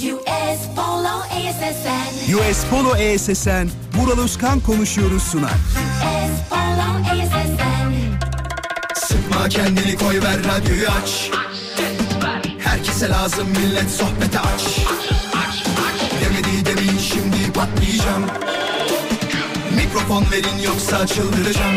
US Polo ASSN. US Polo ESSN, Vural Özkan konuşuyoruz sunar. US Polo ASSN. Sıkma kendini koy ver radyoyu aç Herkese lazım millet sohbete aç Demedi demin şimdi patlayacağım Mikrofon verin yoksa çıldıracağım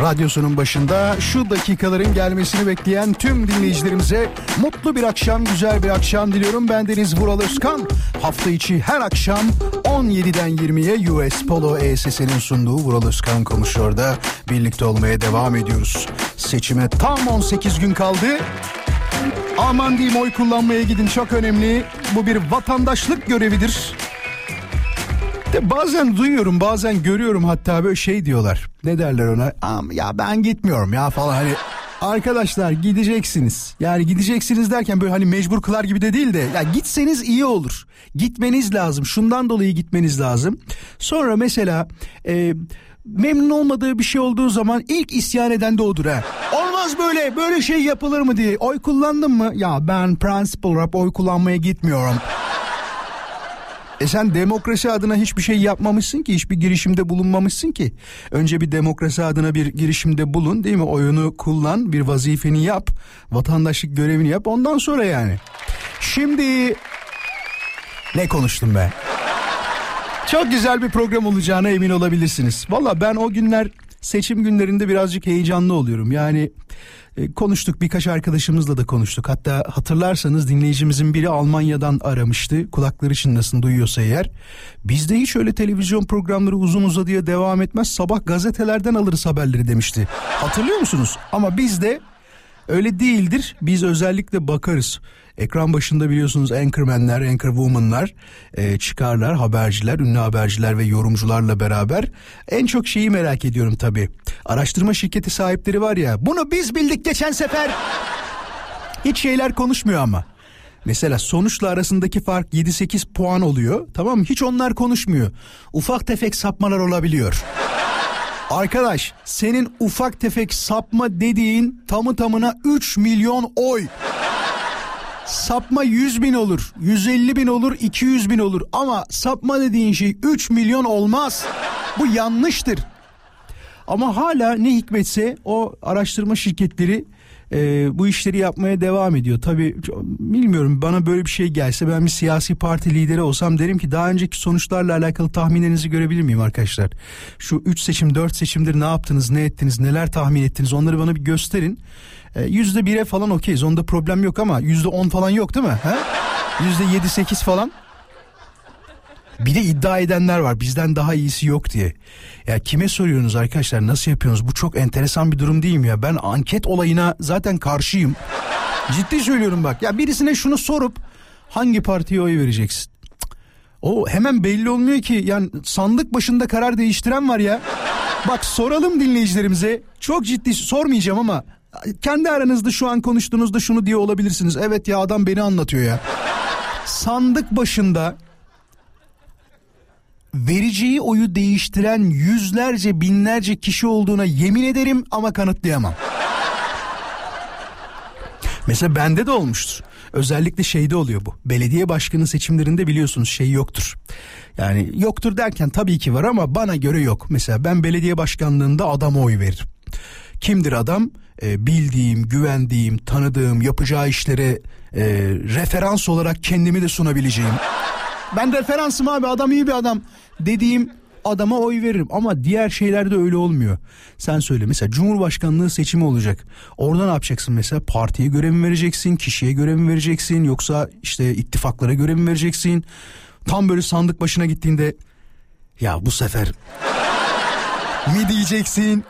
Radyosunun başında şu dakikaların gelmesini bekleyen tüm dinleyicilerimize mutlu bir akşam, güzel bir akşam diliyorum. Ben Deniz Vural Özkan. Hafta içi her akşam 17'den 20'ye US Polo ESS'nin sunduğu Vural Özkan konuşuyor da birlikte olmaya devam ediyoruz. Seçime tam 18 gün kaldı. Aman diyeyim oy kullanmaya gidin çok önemli. Bu bir vatandaşlık görevidir. De bazen duyuyorum bazen görüyorum hatta böyle şey diyorlar. Ne derler ona? Ya ben gitmiyorum ya falan hani. Arkadaşlar gideceksiniz. Yani gideceksiniz derken böyle hani mecbur kılar gibi de değil de ya gitseniz iyi olur. Gitmeniz lazım. Şundan dolayı gitmeniz lazım. Sonra mesela e, memnun olmadığı bir şey olduğu zaman ilk isyan eden de odur ha. Olmaz böyle böyle şey yapılır mı diye. Oy kullandın mı? Ya ben principal rap oy kullanmaya gitmiyorum. E sen demokrasi adına hiçbir şey yapmamışsın ki, hiçbir girişimde bulunmamışsın ki. Önce bir demokrasi adına bir girişimde bulun değil mi? Oyunu kullan, bir vazifeni yap, vatandaşlık görevini yap ondan sonra yani. Şimdi ne konuştum be? Çok güzel bir program olacağına emin olabilirsiniz. Valla ben o günler seçim günlerinde birazcık heyecanlı oluyorum. Yani e, konuştuk birkaç arkadaşımızla da konuştuk. Hatta hatırlarsanız dinleyicimizin biri Almanya'dan aramıştı. Kulakları çınlasın duyuyorsa eğer. Bizde hiç öyle televizyon programları uzun uzadıya devam etmez. Sabah gazetelerden alırız haberleri demişti. Hatırlıyor musunuz? Ama bizde Öyle değildir. Biz özellikle bakarız. Ekran başında biliyorsunuz anchormenler, anchorwomanlar e, çıkarlar, haberciler, ünlü haberciler ve yorumcularla beraber. En çok şeyi merak ediyorum tabii. Araştırma şirketi sahipleri var ya. Bunu biz bildik geçen sefer. Hiç şeyler konuşmuyor ama. Mesela sonuçla arasındaki fark 7-8 puan oluyor. Tamam mı? Hiç onlar konuşmuyor. Ufak tefek sapmalar olabiliyor. Arkadaş senin ufak tefek sapma dediğin tamı tamına 3 milyon oy. Sapma 100 bin olur, 150 bin olur, 200 bin olur. Ama sapma dediğin şey 3 milyon olmaz. Bu yanlıştır. Ama hala ne hikmetse o araştırma şirketleri e, bu işleri yapmaya devam ediyor. Tabii bilmiyorum bana böyle bir şey gelse ben bir siyasi parti lideri olsam derim ki daha önceki sonuçlarla alakalı tahminlerinizi görebilir miyim arkadaşlar? Şu 3 seçim 4 seçimdir ne yaptınız ne ettiniz neler tahmin ettiniz onları bana bir gösterin. E, Yüzde bire falan okeyiz onda problem yok ama yüzde on falan yok değil mi? Yüzde yedi sekiz falan. Bir de iddia edenler var bizden daha iyisi yok diye. Ya kime soruyorsunuz arkadaşlar nasıl yapıyorsunuz? Bu çok enteresan bir durum değil mi ya? Ben anket olayına zaten karşıyım. Ciddi söylüyorum bak. Ya birisine şunu sorup hangi partiye oy vereceksin? O hemen belli olmuyor ki. Yani sandık başında karar değiştiren var ya. Bak soralım dinleyicilerimize. Çok ciddi sormayacağım ama kendi aranızda şu an konuştuğunuzda şunu diye olabilirsiniz. Evet ya adam beni anlatıyor ya. Sandık başında vereceği oyu değiştiren yüzlerce binlerce kişi olduğuna yemin ederim ama kanıtlayamam. Mesela bende de olmuştur. Özellikle şeyde oluyor bu. Belediye başkanı seçimlerinde biliyorsunuz şey yoktur. Yani yoktur derken tabii ki var ama bana göre yok. Mesela ben belediye başkanlığında adama oy veririm. Kimdir adam? Ee, bildiğim, güvendiğim, tanıdığım, yapacağı işlere e, referans olarak kendimi de sunabileceğim. Ben referansım abi adam iyi bir adam dediğim adama oy veririm ama diğer şeylerde öyle olmuyor. Sen söyle mesela Cumhurbaşkanlığı seçimi olacak. Orada ne yapacaksın mesela partiye göre mi vereceksin, kişiye göre mi vereceksin yoksa işte ittifaklara göre mi vereceksin? Tam böyle sandık başına gittiğinde ya bu sefer mi diyeceksin?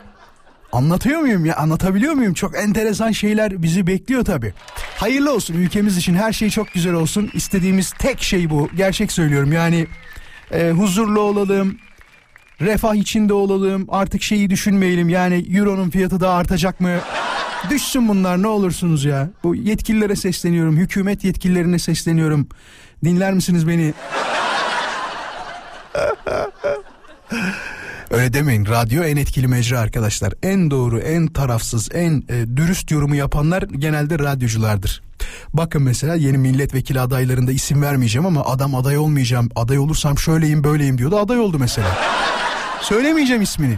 Anlatıyor muyum ya anlatabiliyor muyum? Çok enteresan şeyler bizi bekliyor tabii. Hayırlı olsun ülkemiz için her şey çok güzel olsun. İstediğimiz tek şey bu. Gerçek söylüyorum yani e, huzurlu olalım. Refah içinde olalım. Artık şeyi düşünmeyelim. Yani euronun fiyatı da artacak mı? Düşsün bunlar ne olursunuz ya. Bu yetkililere sesleniyorum. Hükümet yetkililerine sesleniyorum. Dinler misiniz beni? Demeyin. Radyo en etkili mecra arkadaşlar. En doğru, en tarafsız, en e, dürüst yorumu yapanlar genelde radyoculardır. Bakın mesela yeni milletvekili adaylarında isim vermeyeceğim ama adam aday olmayacağım. Aday olursam şöyleyim böyleyim diyordu. Aday oldu mesela. Söylemeyeceğim ismini.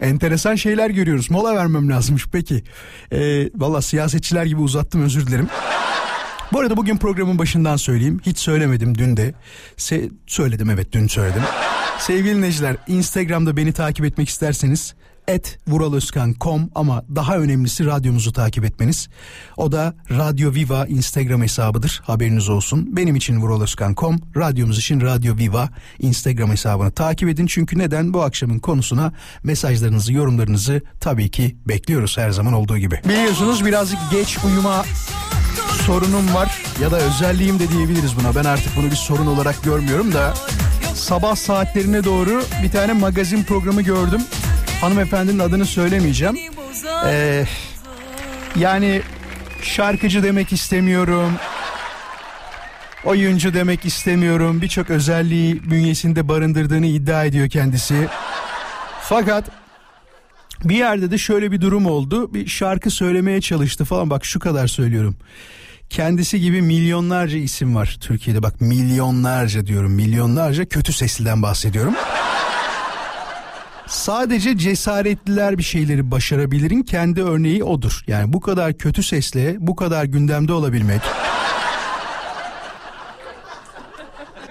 Enteresan şeyler görüyoruz. Mola vermem lazımmış peki. Ee, Valla siyasetçiler gibi uzattım özür dilerim. Bu arada bugün programın başından söyleyeyim. Hiç söylemedim dün de. Se- söyledim evet dün söyledim. Sevgili dinleyiciler Instagram'da beni takip etmek isterseniz et vuraloskan.com ama daha önemlisi radyomuzu takip etmeniz. O da Radyo Viva Instagram hesabıdır haberiniz olsun. Benim için vuraloskan.com, radyomuz için Radyo Viva Instagram hesabını takip edin. Çünkü neden bu akşamın konusuna mesajlarınızı, yorumlarınızı tabii ki bekliyoruz her zaman olduğu gibi. Biliyorsunuz birazcık geç uyuma sorunum var ya da özelliğim de diyebiliriz buna. Ben artık bunu bir sorun olarak görmüyorum da sabah saatlerine doğru bir tane magazin programı gördüm. Hanımefendinin adını söylemeyeceğim. Ee, yani şarkıcı demek istemiyorum. Oyuncu demek istemiyorum. Birçok özelliği bünyesinde barındırdığını iddia ediyor kendisi. Fakat bir yerde de şöyle bir durum oldu. Bir şarkı söylemeye çalıştı falan. Bak şu kadar söylüyorum. Kendisi gibi milyonlarca isim var Türkiye'de. Bak milyonlarca diyorum. Milyonlarca kötü sesliden bahsediyorum. Sadece cesaretliler bir şeyleri başarabilirin kendi örneği odur. Yani bu kadar kötü sesle bu kadar gündemde olabilmek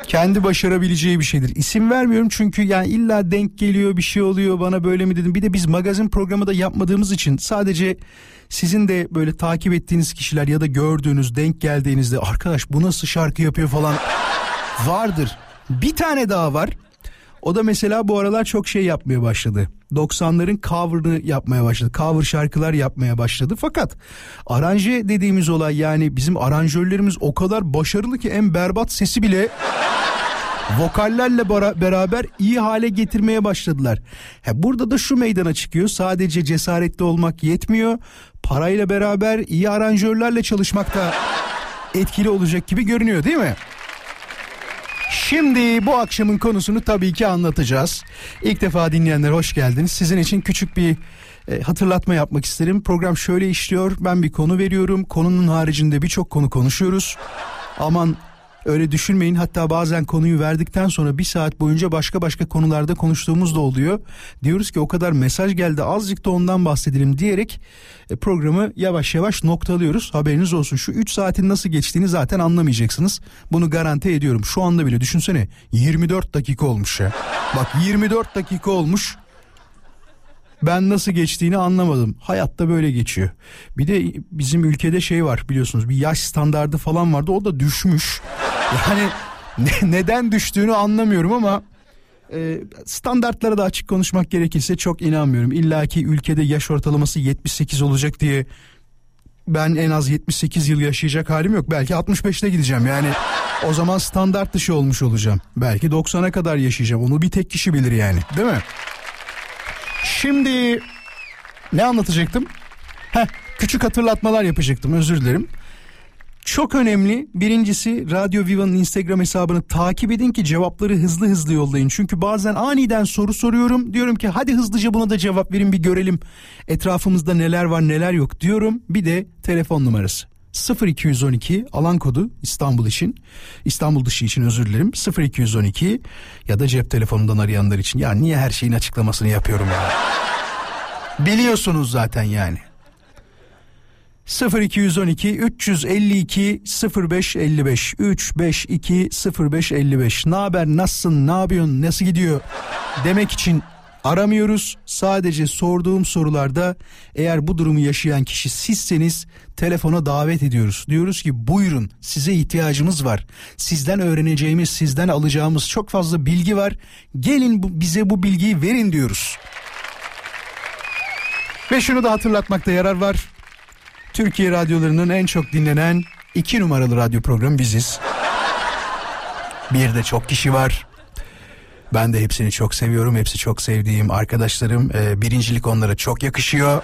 kendi başarabileceği bir şeydir. İsim vermiyorum çünkü yani illa denk geliyor bir şey oluyor bana böyle mi dedim. Bir de biz magazin programı da yapmadığımız için sadece sizin de böyle takip ettiğiniz kişiler ya da gördüğünüz denk geldiğinizde arkadaş bu nasıl şarkı yapıyor falan vardır. Bir tane daha var. O da mesela bu aralar çok şey yapmaya başladı. 90'ların cover'ını yapmaya başladı. Cover şarkılar yapmaya başladı. Fakat aranje dediğimiz olay yani bizim aranjörlerimiz o kadar başarılı ki en berbat sesi bile vokallerle beraber iyi hale getirmeye başladılar. Ha, burada da şu meydana çıkıyor. Sadece cesaretli olmak yetmiyor. Parayla beraber iyi aranjörlerle çalışmak da etkili olacak gibi görünüyor değil mi? Şimdi bu akşamın konusunu tabii ki anlatacağız. İlk defa dinleyenler hoş geldiniz. Sizin için küçük bir e, hatırlatma yapmak isterim. Program şöyle işliyor. Ben bir konu veriyorum. Konunun haricinde birçok konu konuşuyoruz. Aman öyle düşünmeyin. Hatta bazen konuyu verdikten sonra bir saat boyunca başka başka konularda konuştuğumuz da oluyor. Diyoruz ki o kadar mesaj geldi azıcık da ondan bahsedelim diyerek e, programı yavaş yavaş noktalıyoruz. Haberiniz olsun şu 3 saatin nasıl geçtiğini zaten anlamayacaksınız. Bunu garanti ediyorum. Şu anda bile düşünsene 24 dakika olmuş ya. Bak 24 dakika olmuş. Ben nasıl geçtiğini anlamadım. Hayatta böyle geçiyor. Bir de bizim ülkede şey var biliyorsunuz bir yaş standardı falan vardı o da düşmüş. Yani ne- neden düştüğünü anlamıyorum ama e, standartlara da açık konuşmak gerekirse çok inanmıyorum. İlla ki ülkede yaş ortalaması 78 olacak diye ben en az 78 yıl yaşayacak halim yok. Belki 65'te gideceğim yani. O zaman standart dışı olmuş olacağım. Belki 90'a kadar yaşayacağım. Onu bir tek kişi bilir yani. Değil mi? Şimdi ne anlatacaktım? Heh, küçük hatırlatmalar yapacaktım özür dilerim. Çok önemli. Birincisi Radyo Viva'nın Instagram hesabını takip edin ki cevapları hızlı hızlı yollayın. Çünkü bazen aniden soru soruyorum. Diyorum ki hadi hızlıca buna da cevap verin bir görelim. Etrafımızda neler var neler yok diyorum. Bir de telefon numarası. 0212 alan kodu İstanbul için İstanbul dışı için özür dilerim 0212 ya da cep telefonundan arayanlar için ya niye her şeyin açıklamasını yapıyorum ya biliyorsunuz zaten yani 0212 352 0555 352 0555 ne haber nasılsın ne yapıyorsun nasıl gidiyor? Demek için aramıyoruz. Sadece sorduğum sorularda eğer bu durumu yaşayan kişi sizseniz telefona davet ediyoruz. Diyoruz ki buyurun size ihtiyacımız var. Sizden öğreneceğimiz sizden alacağımız çok fazla bilgi var. Gelin bize bu bilgiyi verin. diyoruz. Ve şunu da hatırlatmakta yarar var Türkiye radyolarının en çok dinlenen iki numaralı radyo programı biziz. Bir de çok kişi var. Ben de hepsini çok seviyorum. Hepsi çok sevdiğim arkadaşlarım. Ee, birincilik onlara çok yakışıyor.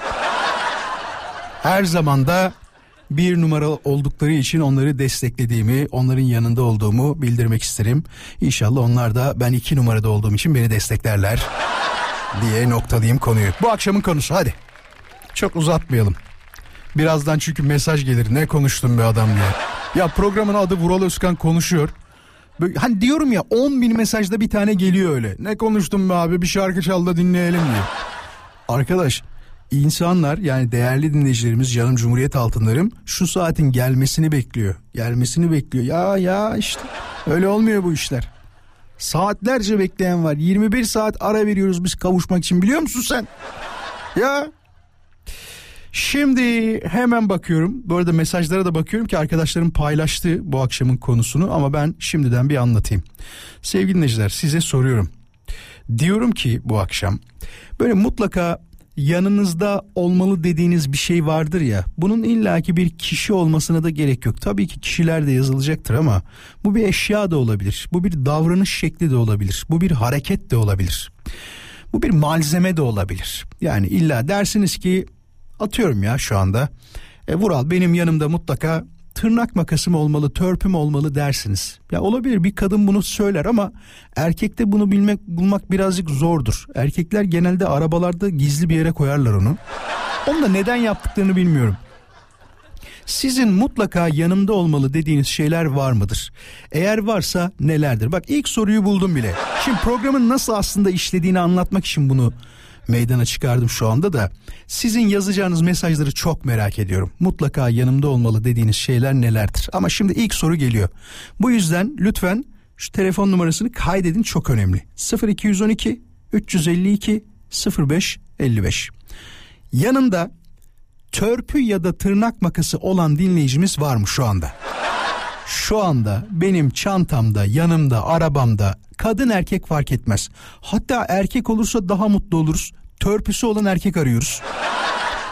Her zaman da bir numara oldukları için onları desteklediğimi, onların yanında olduğumu bildirmek isterim. İnşallah onlar da ben iki numarada olduğum için beni desteklerler diye noktalayayım konuyu. Bu akşamın konusu hadi. Çok uzatmayalım. Birazdan çünkü mesaj gelir ne konuştun be adam diye. Ya programın adı Vural Özkan konuşuyor. Böyle, hani diyorum ya 10 bin mesajda bir tane geliyor öyle. Ne konuştun be abi bir şarkı çal da dinleyelim diye. Arkadaş insanlar yani değerli dinleyicilerimiz canım Cumhuriyet altınlarım şu saatin gelmesini bekliyor. Gelmesini bekliyor. Ya ya işte öyle olmuyor bu işler. Saatlerce bekleyen var. 21 saat ara veriyoruz biz kavuşmak için biliyor musun sen? Ya Şimdi hemen bakıyorum. Bu arada mesajlara da bakıyorum ki arkadaşlarım paylaştı bu akşamın konusunu ama ben şimdiden bir anlatayım. Sevgili dinleyiciler size soruyorum. Diyorum ki bu akşam böyle mutlaka yanınızda olmalı dediğiniz bir şey vardır ya. Bunun illaki bir kişi olmasına da gerek yok. Tabii ki kişiler de yazılacaktır ama bu bir eşya da olabilir. Bu bir davranış şekli de olabilir. Bu bir hareket de olabilir. Bu bir malzeme de olabilir. Yani illa dersiniz ki atıyorum ya şu anda. E, Vural benim yanımda mutlaka tırnak makasım olmalı, törpüm olmalı dersiniz. Ya olabilir bir kadın bunu söyler ama erkekte bunu bilmek bulmak birazcık zordur. Erkekler genelde arabalarda gizli bir yere koyarlar onu. Onu da neden yaptıklarını bilmiyorum. Sizin mutlaka yanımda olmalı dediğiniz şeyler var mıdır? Eğer varsa nelerdir? Bak ilk soruyu buldum bile. Şimdi programın nasıl aslında işlediğini anlatmak için bunu meydana çıkardım şu anda da. Sizin yazacağınız mesajları çok merak ediyorum. Mutlaka yanımda olmalı dediğiniz şeyler nelerdir? Ama şimdi ilk soru geliyor. Bu yüzden lütfen şu telefon numarasını kaydedin çok önemli. 0212 352 05 55. Yanında törpü ya da tırnak makası olan dinleyicimiz var mı şu anda? Şu anda benim çantamda, yanımda, arabamda kadın erkek fark etmez. Hatta erkek olursa daha mutlu oluruz. Törpüsü olan erkek arıyoruz.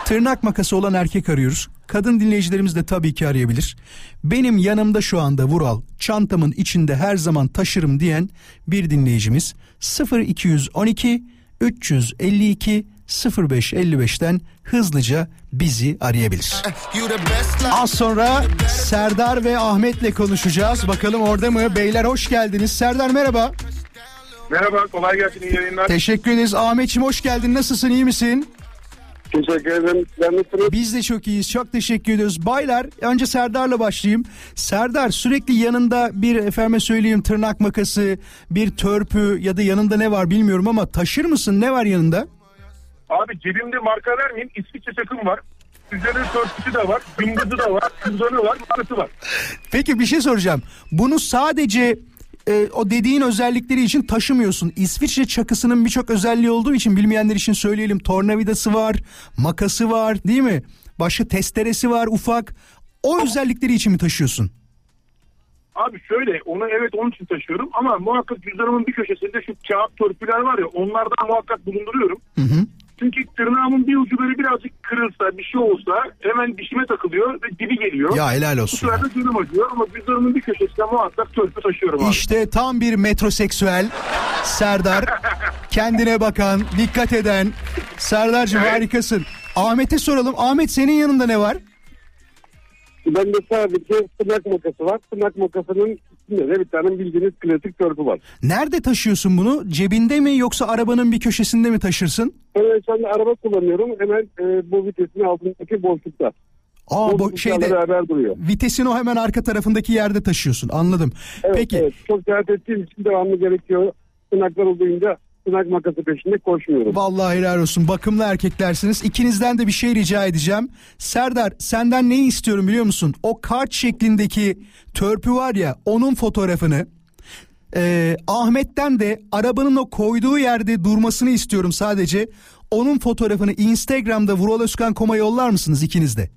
Tırnak makası olan erkek arıyoruz. Kadın dinleyicilerimiz de tabii ki arayabilir. Benim yanımda şu anda Vural, çantamın içinde her zaman taşırım diyen bir dinleyicimiz 0212 352 0555'ten hızlıca bizi arayabilir. Az sonra Serdar ve Ahmet'le konuşacağız. Bakalım orada mı? Beyler hoş geldiniz. Serdar merhaba. Merhaba, kolay gelsin, iyi yayınlar. Teşekkür ederiz. Ahmet'ciğim hoş geldin. Nasılsın? iyi misin? Teşekkür ederim. Ben nasılsınız? Biz de çok iyiyiz. Çok teşekkür ediyoruz. Baylar önce Serdar'la başlayayım. Serdar sürekli yanında bir efendime söyleyeyim tırnak makası, bir törpü ya da yanında ne var bilmiyorum ama taşır mısın? Ne var yanında? Abi cebimde marka vermeyeyim, İsviçre takım var. Üzerinde törpüsü de var, gündüzü de var, kuzanı var, markası var. Peki bir şey soracağım. Bunu sadece e, o dediğin özellikleri için taşımıyorsun. İsviçre çakısının birçok özelliği olduğu için bilmeyenler için söyleyelim. Tornavidası var, makası var değil mi? Başka testeresi var ufak. O özellikleri için mi taşıyorsun? Abi şöyle, onu evet onun için taşıyorum ama muhakkak cüzdanımın bir köşesinde şu kağıt törpüler var ya onlardan muhakkak bulunduruyorum. Hı hı. Çünkü tırnağımın bir ucu böyle birazcık kırılsa, bir şey olsa hemen dişime takılıyor ve dibi geliyor. Ya helal Bu olsun. ya. sırada canım acıyor ama cüzdanımın bir köşesinde muhakkak törpü taşıyorum abi. İşte tam bir metroseksüel Serdar. Kendine bakan, dikkat eden. Serdar'cığım Evet. harikasın. Ahmet'e soralım. Ahmet senin yanında ne var? Bende sadece tırnak makası var. Tırnak makasının üstünde de bir tane bildiğiniz klasik törpü var. Nerede taşıyorsun bunu? Cebinde mi yoksa arabanın bir köşesinde mi taşırsın? Ben şu anda araba kullanıyorum. Hemen e, bu vitesin altındaki boşlukta. Aa bu şeyde beraber duruyor. vitesin o hemen arka tarafındaki yerde taşıyorsun. Anladım. Evet, Peki evet. Çok seyahat ettiğim için devamlı gerekiyor. Tırnaklar olduğunda tırnak makası peşinde koşmuyorum. vallahi helal olsun. Bakımlı erkeklersiniz. İkinizden de bir şey rica edeceğim. Serdar senden neyi istiyorum biliyor musun? O kart şeklindeki törpü var ya onun fotoğrafını Ee, Ahmet'ten de arabanın o koyduğu yerde durmasını istiyorum sadece. Onun fotoğrafını Instagram'da Vural Özkan Kom'a yollar mısınız ikiniz de?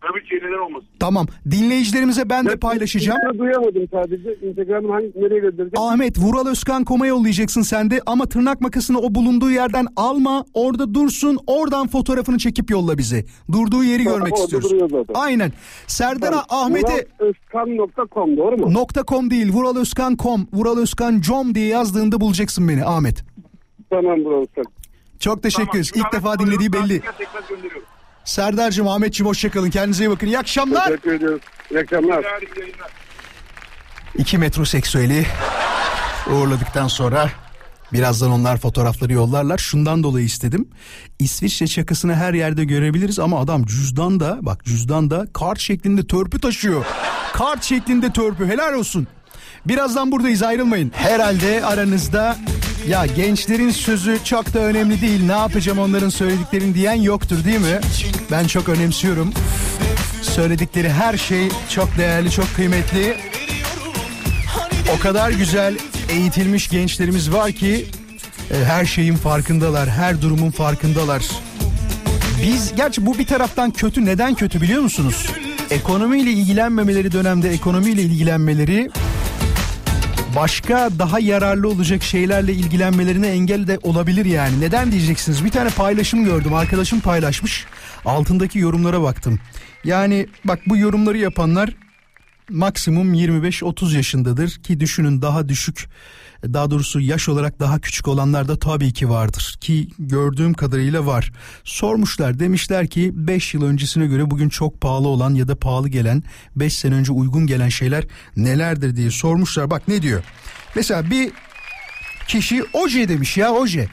Tabii ki neden olmasın. Tamam. Dinleyicilerimize ben de paylaşacağım. Ben duyamadım sadece. Instagram'ın hangi nereye göndereceğim? Ahmet Vural Özkan koma yollayacaksın sen de ama tırnak makasını o bulunduğu yerden alma orada dursun oradan fotoğrafını çekip yolla bize. Durduğu yeri Tamam, görmek istiyoruz. Aynen. Serdar Ahmet'e Özkan.com doğru mu? nokta .com değil vuralözkan.com vuralözkan.com diye yazdığında bulacaksın beni Ahmet. Tamam bro Özkan. Çok teşekkür ederiz. Tamam, İlk defa dinlediği belli. Tekrar gönderiyorum. Serdar'cığım Ahmet'ciğim hoşçakalın. Kendinize iyi bakın. İyi akşamlar. Teşekkür ediyoruz. İyi akşamlar. İki metroseksüeli uğurladıktan sonra birazdan onlar fotoğrafları yollarlar. Şundan dolayı istedim. İsviçre çakısını her yerde görebiliriz ama adam cüzdan da bak cüzdan da kart şeklinde törpü taşıyor. Kart şeklinde törpü helal olsun. Birazdan buradayız ayrılmayın. Herhalde aranızda ya gençlerin sözü çok da önemli değil ne yapacağım onların söylediklerini diyen yoktur değil mi? Ben çok önemsiyorum. Söyledikleri her şey çok değerli çok kıymetli. O kadar güzel eğitilmiş gençlerimiz var ki e, her şeyin farkındalar, her durumun farkındalar. Biz gerçi bu bir taraftan kötü. Neden kötü biliyor musunuz? Ekonomiyle ilgilenmemeleri dönemde ekonomiyle ilgilenmeleri başka daha yararlı olacak şeylerle ilgilenmelerine engel de olabilir yani. Neden diyeceksiniz? Bir tane paylaşım gördüm. Arkadaşım paylaşmış. Altındaki yorumlara baktım. Yani bak bu yorumları yapanlar maksimum 25-30 yaşındadır ki düşünün daha düşük daha doğrusu yaş olarak daha küçük olanlar da tabii ki vardır ki gördüğüm kadarıyla var. Sormuşlar demişler ki 5 yıl öncesine göre bugün çok pahalı olan ya da pahalı gelen 5 sene önce uygun gelen şeyler nelerdir diye sormuşlar. Bak ne diyor? Mesela bir kişi oje demiş ya oje.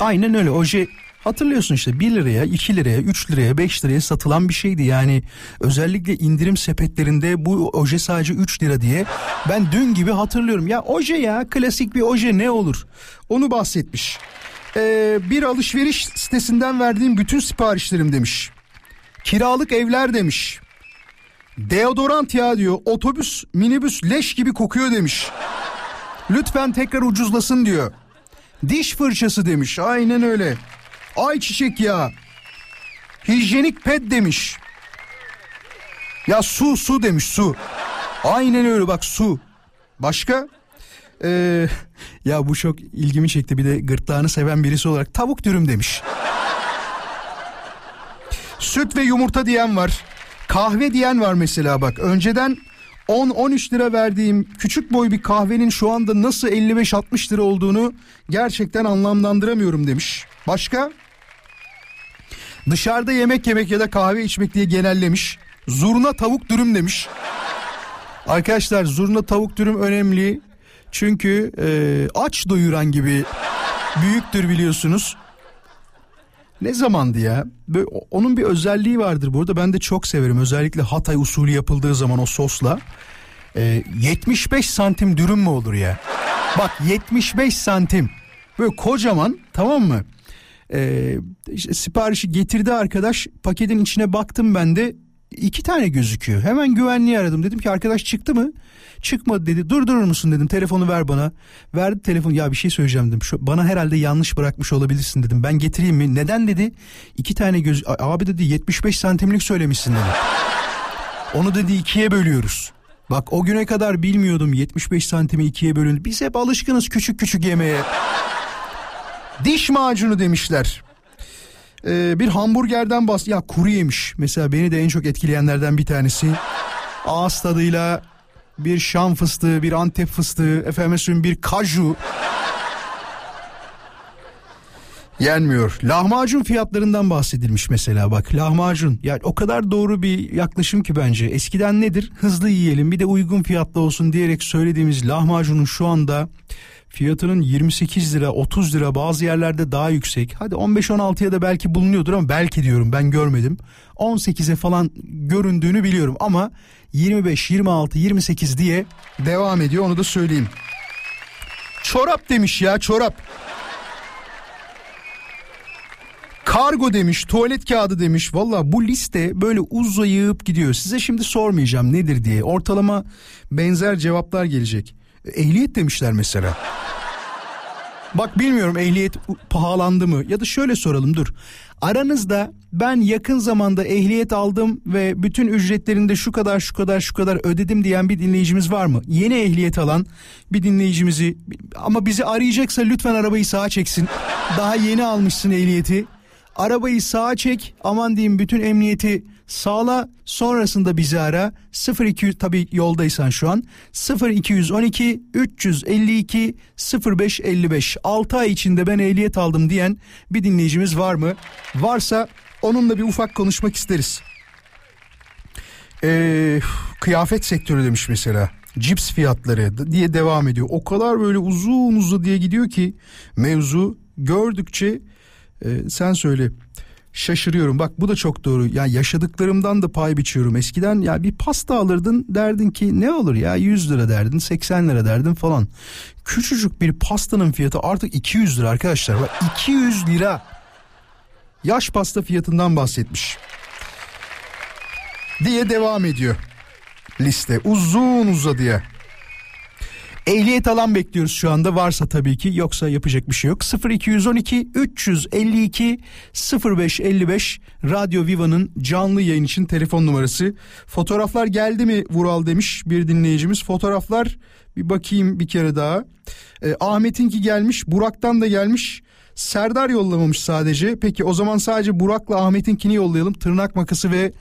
Aynen öyle oje Hatırlıyorsun işte 1 liraya, 2 liraya, 3 liraya, 5 liraya satılan bir şeydi. Yani özellikle indirim sepetlerinde bu oje sadece 3 lira diye. Ben dün gibi hatırlıyorum. Ya oje ya klasik bir oje ne olur? Onu bahsetmiş. Ee, bir alışveriş sitesinden verdiğim bütün siparişlerim demiş. Kiralık evler demiş. Deodorant ya diyor. Otobüs, minibüs leş gibi kokuyor demiş. Lütfen tekrar ucuzlasın diyor. Diş fırçası demiş. Aynen öyle. Ayçiçek yağı. Hijyenik ped demiş. Ya su su demiş su. Aynen öyle bak su. Başka? Ee, ya bu çok ilgimi çekti bir de gırtlağını seven birisi olarak tavuk dürüm demiş. Süt ve yumurta diyen var. Kahve diyen var mesela bak. Önceden 10-13 lira verdiğim küçük boy bir kahvenin şu anda nasıl 55-60 lira olduğunu gerçekten anlamlandıramıyorum demiş. Başka? Dışarıda yemek yemek ya da kahve içmek diye genellemiş. Zurna tavuk dürüm demiş. Arkadaşlar zurna tavuk dürüm önemli. Çünkü e, aç doyuran gibi büyüktür biliyorsunuz. Ne zamandı ya? Böyle, onun bir özelliği vardır burada. Ben de çok severim. Özellikle Hatay usulü yapıldığı zaman o sosla. E, 75 santim dürüm mü olur ya? Bak 75 santim. Böyle kocaman tamam mı? Ee, işte siparişi getirdi arkadaş paketin içine baktım ben de iki tane gözüküyor. Hemen güvenliği aradım dedim ki arkadaş çıktı mı? Çıkmadı dedi durdurur musun dedim telefonu ver bana. Verdi telefonu ya bir şey söyleyeceğim dedim. Şu, bana herhalde yanlış bırakmış olabilirsin dedim. Ben getireyim mi? Neden dedi? İki tane göz abi dedi 75 santimlik söylemişsin dedi. Onu dedi ikiye bölüyoruz. Bak o güne kadar bilmiyordum 75 santimi ikiye bölün. Biz hep alışkınız küçük küçük yemeye. Diş macunu demişler. Ee, bir hamburgerden bas ya kuru yemiş. Mesela beni de en çok etkileyenlerden bir tanesi. Ağız tadıyla bir şam fıstığı, bir antep fıstığı, efendim bir kaju. Yenmiyor. Lahmacun fiyatlarından bahsedilmiş mesela bak. Lahmacun. Yani o kadar doğru bir yaklaşım ki bence. Eskiden nedir? Hızlı yiyelim bir de uygun fiyatlı olsun diyerek söylediğimiz lahmacunun şu anda fiyatının 28 lira 30 lira bazı yerlerde daha yüksek. Hadi 15-16'ya da belki bulunuyordur ama belki diyorum ben görmedim. 18'e falan göründüğünü biliyorum ama 25, 26, 28 diye devam ediyor onu da söyleyeyim. Çorap demiş ya çorap. Kargo demiş, tuvalet kağıdı demiş. Valla bu liste böyle uzayıp gidiyor. Size şimdi sormayacağım nedir diye. Ortalama benzer cevaplar gelecek. Ehliyet demişler mesela. Bak bilmiyorum ehliyet pahalandı mı ya da şöyle soralım dur. Aranızda ben yakın zamanda ehliyet aldım ve bütün ücretlerinde şu kadar şu kadar şu kadar ödedim diyen bir dinleyicimiz var mı? Yeni ehliyet alan bir dinleyicimizi ama bizi arayacaksa lütfen arabayı sağa çeksin. Daha yeni almışsın ehliyeti. Arabayı sağa çek aman diyeyim bütün emniyeti sağla sonrasında bizi ara 0200 tabi yoldaysan şu an 0212 352 0555 6 ay içinde ben ehliyet aldım diyen bir dinleyicimiz var mı? Varsa onunla bir ufak konuşmak isteriz. Ee, kıyafet sektörü demiş mesela cips fiyatları diye devam ediyor. O kadar böyle uzun uzun diye gidiyor ki mevzu gördükçe e, sen söyle şaşırıyorum. Bak bu da çok doğru. Ya yaşadıklarımdan da pay biçiyorum. Eskiden ya bir pasta alırdın derdin ki ne olur ya 100 lira derdin 80 lira derdin falan. Küçücük bir pastanın fiyatı artık 200 lira arkadaşlar. Bak 200 lira. Yaş pasta fiyatından bahsetmiş. Diye devam ediyor liste. Uzun uzadıya. Ehliyet alan bekliyoruz şu anda varsa tabii ki yoksa yapacak bir şey yok. 0212 352 0555 Radyo Viva'nın canlı yayın için telefon numarası. Fotoğraflar geldi mi Vural demiş bir dinleyicimiz. Fotoğraflar bir bakayım bir kere daha. Ee, Ahmet'inki gelmiş Burak'tan da gelmiş. Serdar yollamamış sadece. Peki o zaman sadece Burak'la Ahmet'inkini yollayalım. Tırnak makası ve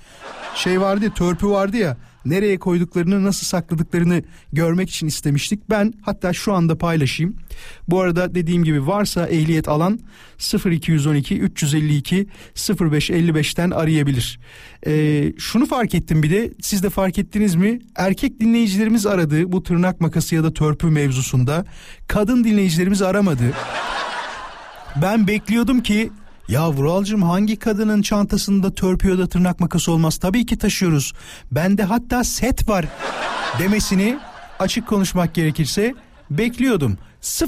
şey vardı ya törpü vardı ya nereye koyduklarını nasıl sakladıklarını görmek için istemiştik. Ben hatta şu anda paylaşayım. Bu arada dediğim gibi varsa ehliyet alan 0212 352 0555'ten arayabilir. Ee, şunu fark ettim bir de siz de fark ettiniz mi? Erkek dinleyicilerimiz aradı bu tırnak makası ya da törpü mevzusunda. Kadın dinleyicilerimiz aramadı. Ben bekliyordum ki ya Vuralcığım hangi kadının çantasında törpü ya da tırnak makası olmaz? Tabii ki taşıyoruz. Bende hatta set var demesini açık konuşmak gerekirse bekliyordum.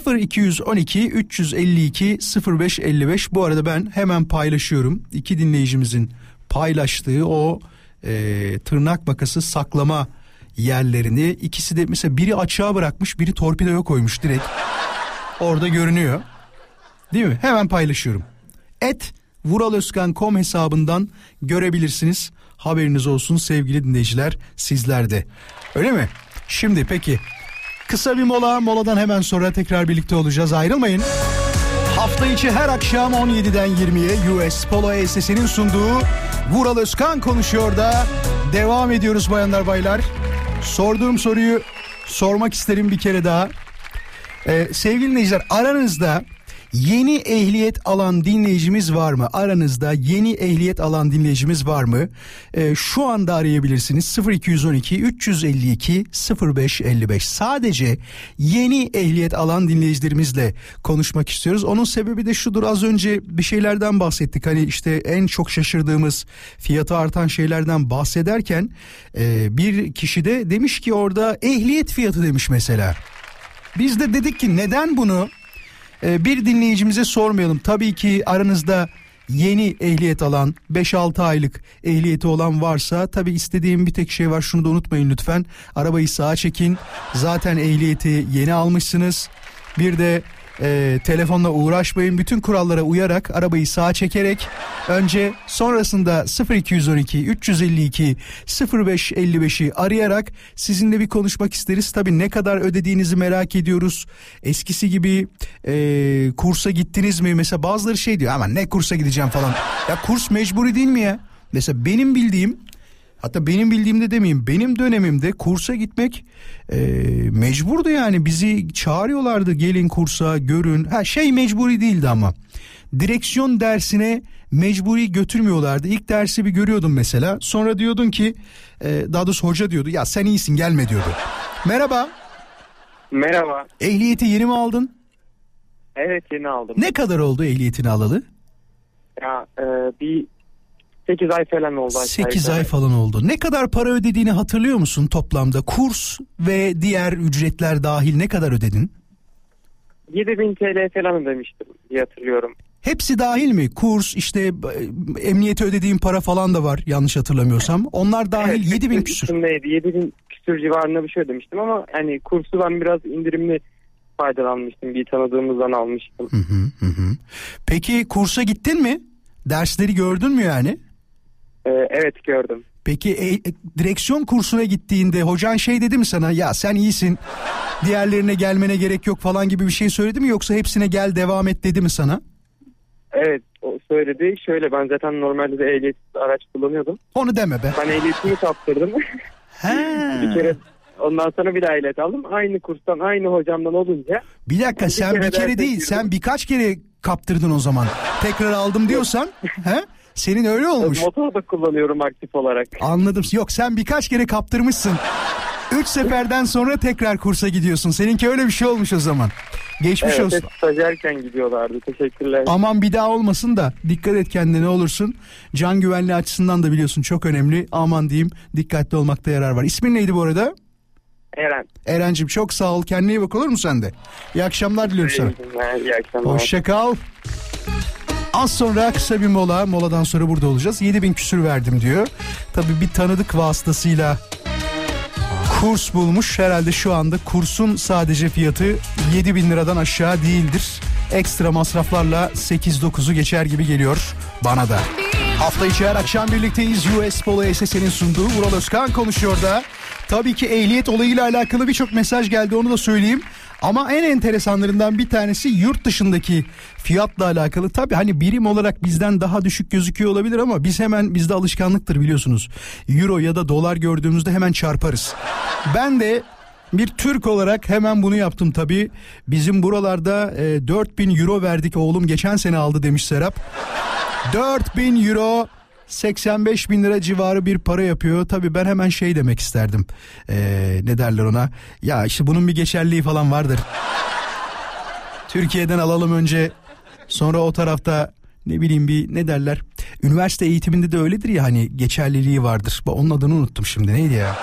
0212 352 0555 bu arada ben hemen paylaşıyorum. İki dinleyicimizin paylaştığı o e, tırnak makası saklama yerlerini ikisi de mesela biri açığa bırakmış biri torpidoya koymuş direkt orada görünüyor. Değil mi? Hemen paylaşıyorum. Et vuraloskan.com hesabından görebilirsiniz. Haberiniz olsun sevgili dinleyiciler sizler de. Öyle mi? Şimdi peki kısa bir mola moladan hemen sonra tekrar birlikte olacağız ayrılmayın. Hafta içi her akşam 17'den 20'ye US Polo ESS'nin sunduğu Vural Özkan konuşuyor da devam ediyoruz bayanlar baylar. Sorduğum soruyu sormak isterim bir kere daha. Ee, sevgili dinleyiciler aranızda Yeni ehliyet alan dinleyicimiz var mı? Aranızda yeni ehliyet alan dinleyicimiz var mı? Ee, şu anda arayabilirsiniz 0212 352 0555. Sadece yeni ehliyet alan dinleyicilerimizle konuşmak istiyoruz. Onun sebebi de şudur az önce bir şeylerden bahsettik. Hani işte en çok şaşırdığımız fiyatı artan şeylerden bahsederken e, bir kişi de demiş ki orada ehliyet fiyatı demiş mesela. Biz de dedik ki neden bunu ee, bir dinleyicimize sormayalım. Tabii ki aranızda yeni ehliyet alan 5-6 aylık ehliyeti olan varsa tabii istediğim bir tek şey var şunu da unutmayın lütfen. Arabayı sağa çekin. Zaten ehliyeti yeni almışsınız. Bir de e, telefonla uğraşmayın. Bütün kurallara uyarak arabayı sağa çekerek önce sonrasında 0212 352 0555'i arayarak sizinle bir konuşmak isteriz. Tabii ne kadar ödediğinizi merak ediyoruz. Eskisi gibi e, kursa gittiniz mi? Mesela bazıları şey diyor ama ne kursa gideceğim falan. Ya kurs mecburi değil mi ya? Mesela benim bildiğim Hatta benim bildiğimde demeyeyim benim dönemimde kursa gitmek e, mecburdu yani bizi çağırıyorlardı gelin kursa görün. Ha şey mecburi değildi ama direksiyon dersine mecburi götürmüyorlardı. İlk dersi bir görüyordum mesela sonra diyordun ki e, daha doğrusu hoca diyordu ya sen iyisin gelme diyordu. Merhaba Merhaba. ehliyeti yeni mi aldın? Evet yeni aldım. Ne kadar oldu ehliyetini alalı? Ya e, bir 8 ay falan oldu. aşağı 8 yukarı. ay falan oldu. Ne kadar para ödediğini hatırlıyor musun toplamda? Kurs ve diğer ücretler dahil ne kadar ödedin? 7000 TL falan ödemiştim diye hatırlıyorum. Hepsi dahil mi? Kurs işte emniyete ödediğin para falan da var yanlış hatırlamıyorsam. Onlar dahil Evet, 7000 hepsi küsür. üstündeydi. 7000 küsür civarında bir şey ödemiştim ama hani kursu ben biraz indirimli faydalanmıştım. Bir tanıdığımızdan almıştım. Hı hı hı. Peki kursa gittin mi? Dersleri gördün mü yani? Ee, evet gördüm. Peki e, e, direksiyon kursuna gittiğinde hocan şey dedi mi sana ya sen iyisin diğerlerine gelmene gerek yok falan gibi bir şey söyledi mi yoksa hepsine gel devam et dedi mi sana? Evet o söyledi. Şöyle ben zaten normalde de ehliyet araç kullanıyordum. Onu deme be. Ben ehliyetimi kaptırdım. He. bir kere ondan sonra bir daha ehliyet aldım. Aynı kurstan aynı hocamdan olunca Bir dakika Bir sen kere bir kere değil girdim. sen birkaç kere kaptırdın o zaman. Tekrar aldım diyorsan he? Senin öyle olmuş. motor da kullanıyorum aktif olarak. Anladım. Yok sen birkaç kere kaptırmışsın. Üç seferden sonra tekrar kursa gidiyorsun. Seninki öyle bir şey olmuş o zaman. Geçmiş Evet, olsun. hep stajyerken gidiyorlardı. Teşekkürler. Aman bir daha olmasın da dikkat et kendine ne olursun. Can güvenliği açısından da biliyorsun çok önemli. Aman diyeyim dikkatli olmakta yarar var. İsmin neydi bu arada? Eren. Eren'cim çok sağ ol. Kendine iyi bak olur mu sen de? İyi akşamlar diliyorum sana. İyi akşamlar. Hoşça kal. Az sonra kısa bir mola. Moladan sonra burada olacağız. 7000 küsür verdim diyor. Tabii bir tanıdık vasıtasıyla kurs bulmuş. Herhalde şu anda kursun sadece fiyatı 7000 liradan aşağı değildir. Ekstra masraflarla 8-9'u geçer gibi geliyor bana da. Hafta içi her akşam birlikteyiz. US Polo SS'nin sunduğu Vural Özkan konuşuyor da. Tabii ki ehliyet olayıyla alakalı birçok mesaj geldi onu da söyleyeyim. Ama en enteresanlarından bir tanesi yurt dışındaki fiyatla alakalı. Tabii hani birim olarak bizden daha düşük gözüküyor olabilir ama biz hemen bizde alışkanlıktır biliyorsunuz. Euro ya da dolar gördüğümüzde hemen çarparız. Ben de bir Türk olarak hemen bunu yaptım tabii. Bizim buralarda e, 4000 euro verdik oğlum geçen sene aldı demiş Serap. 4000 euro 85 bin lira civarı bir para yapıyor. Tabii ben hemen şey demek isterdim. Ee, ne derler ona? Ya işte bunun bir geçerliği falan vardır. Türkiye'den alalım önce. Sonra o tarafta ne bileyim bir ne derler? Üniversite eğitiminde de öyledir ya hani geçerliliği vardır. Onun adını unuttum şimdi neydi ya?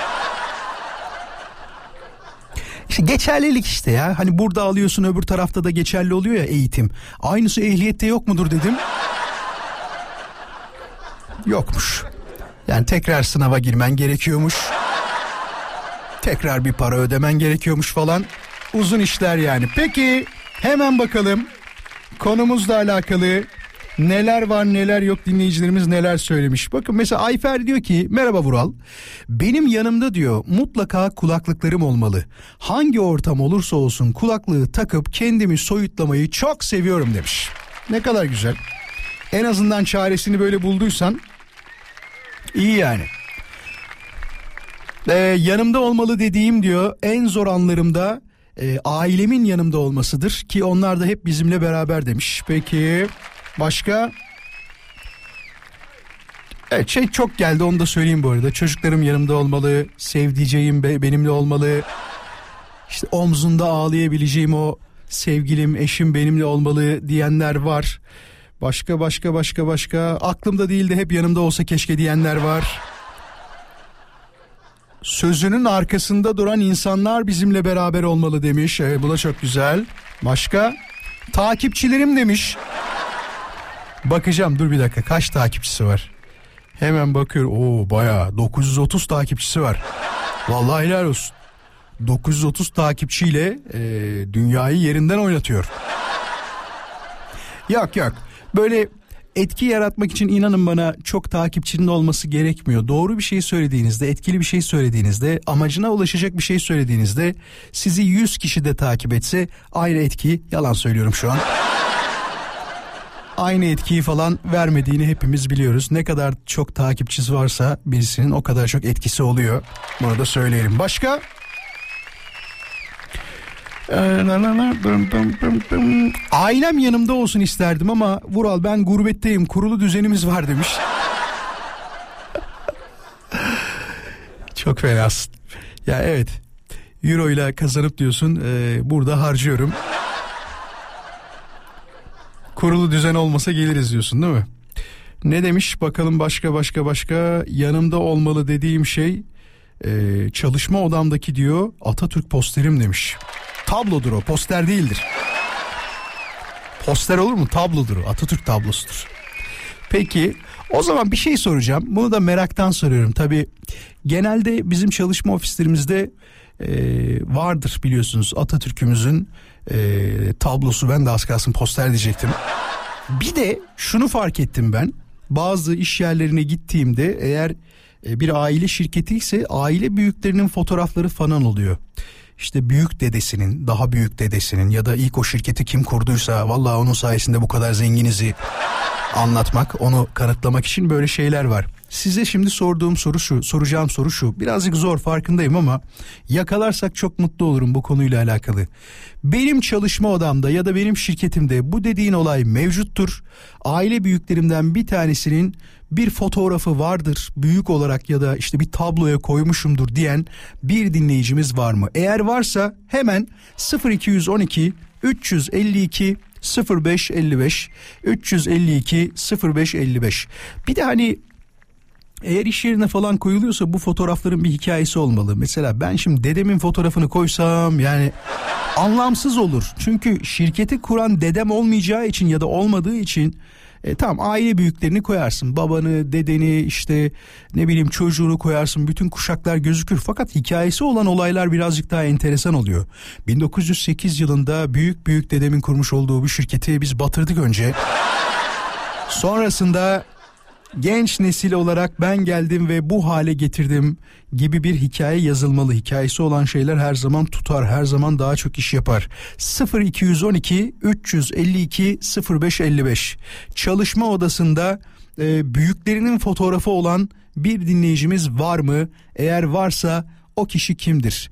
İşte geçerlilik işte ya. Hani burada alıyorsun öbür tarafta da geçerli oluyor ya eğitim. Aynısı ehliyette yok mudur dedim. Yokmuş. Yani tekrar sınava girmen gerekiyormuş. Tekrar bir para ödemen gerekiyormuş falan. Uzun işler yani. Peki hemen bakalım konumuzla alakalı neler var neler yok dinleyicilerimiz neler söylemiş. Bakın mesela Ayfer diyor ki merhaba Vural. Benim yanımda diyor mutlaka kulaklıklarım olmalı. Hangi ortam olursa olsun kulaklığı takıp kendimi soyutlamayı çok seviyorum demiş. Ne kadar güzel. En azından çaresini böyle bulduysan iyi yani. Ee, yanımda olmalı dediğim diyor en zor anlarımda e, ailemin yanımda olmasıdır ki onlar da hep bizimle beraber demiş. Peki başka? Evet şey çok geldi onu da söyleyeyim bu arada. Çocuklarım yanımda olmalı, sevdiceğim be- benimle olmalı. İşte omzunda ağlayabileceğim o sevgilim, eşim benimle olmalı diyenler var. Başka başka başka başka aklımda değil de hep yanımda olsa keşke diyenler var. Sözünün arkasında duran insanlar bizimle beraber olmalı demiş. Evet, bu da çok güzel. Başka? Takipçilerim demiş. Bakacağım dur bir dakika kaç takipçisi var? Hemen bakıyorum. Oo bayağı 930 takipçisi var. Vallahi helal olsun. 930 takipçiyle e, dünyayı yerinden oynatıyor. Yok yok. Böyle etki yaratmak için inanın bana çok takipçinin olması gerekmiyor. Doğru bir şey söylediğinizde, etkili bir şey söylediğinizde, amacına ulaşacak bir şey söylediğinizde sizi 100 kişi de takip etse aynı etkiyi yalan söylüyorum şu an. Aynı etkiyi falan vermediğini hepimiz biliyoruz. Ne kadar çok takipçisi varsa birisinin o kadar çok etkisi oluyor. Bunu da söyleyelim. Başka? Ailem yanımda olsun isterdim ama Vural ben gurbetteyim kurulu düzenimiz var demiş. Çok fenasın. Ya evet euro ile kazanıp diyorsun e, burada harcıyorum. Kurulu düzen olmasa geliriz diyorsun değil mi? Ne demiş bakalım başka başka başka yanımda olmalı dediğim şey e, çalışma odamdaki diyor Atatürk posterim demiş. Tablodur o poster değildir. Poster olur mu? Tablodur o. Atatürk tablosudur. Peki o zaman bir şey soracağım. Bunu da meraktan soruyorum. Tabii genelde bizim çalışma ofislerimizde e, vardır biliyorsunuz Atatürk'ümüzün e, tablosu ben de az kalsın poster diyecektim. Bir de şunu fark ettim ben bazı iş yerlerine gittiğimde eğer bir aile şirketi ise aile büyüklerinin fotoğrafları falan oluyor. İşte büyük dedesinin, daha büyük dedesinin ya da ilk o şirketi kim kurduysa vallahi onun sayesinde bu kadar zenginizi anlatmak, onu kanıtlamak için böyle şeyler var. Size şimdi sorduğum soru şu, soracağım soru şu. Birazcık zor farkındayım ama yakalarsak çok mutlu olurum bu konuyla alakalı. Benim çalışma odamda ya da benim şirketimde bu dediğin olay mevcuttur. Aile büyüklerimden bir tanesinin bir fotoğrafı vardır büyük olarak ya da işte bir tabloya koymuşumdur diyen bir dinleyicimiz var mı? Eğer varsa hemen 0212 352 0555 352 0555 bir de hani eğer iş yerine falan koyuluyorsa bu fotoğrafların bir hikayesi olmalı. Mesela ben şimdi dedemin fotoğrafını koysam yani anlamsız olur. Çünkü şirketi kuran dedem olmayacağı için ya da olmadığı için e, tamam aile büyüklerini koyarsın. Babanı, dedeni işte ne bileyim çocuğunu koyarsın. Bütün kuşaklar gözükür. Fakat hikayesi olan olaylar birazcık daha enteresan oluyor. 1908 yılında büyük büyük dedemin kurmuş olduğu bu şirketi biz batırdık önce. Sonrasında genç nesil olarak ben geldim ve bu hale getirdim gibi bir hikaye yazılmalı. Hikayesi olan şeyler her zaman tutar, her zaman daha çok iş yapar. 0212 352 0555 çalışma odasında e, büyüklerinin fotoğrafı olan bir dinleyicimiz var mı? Eğer varsa o kişi kimdir?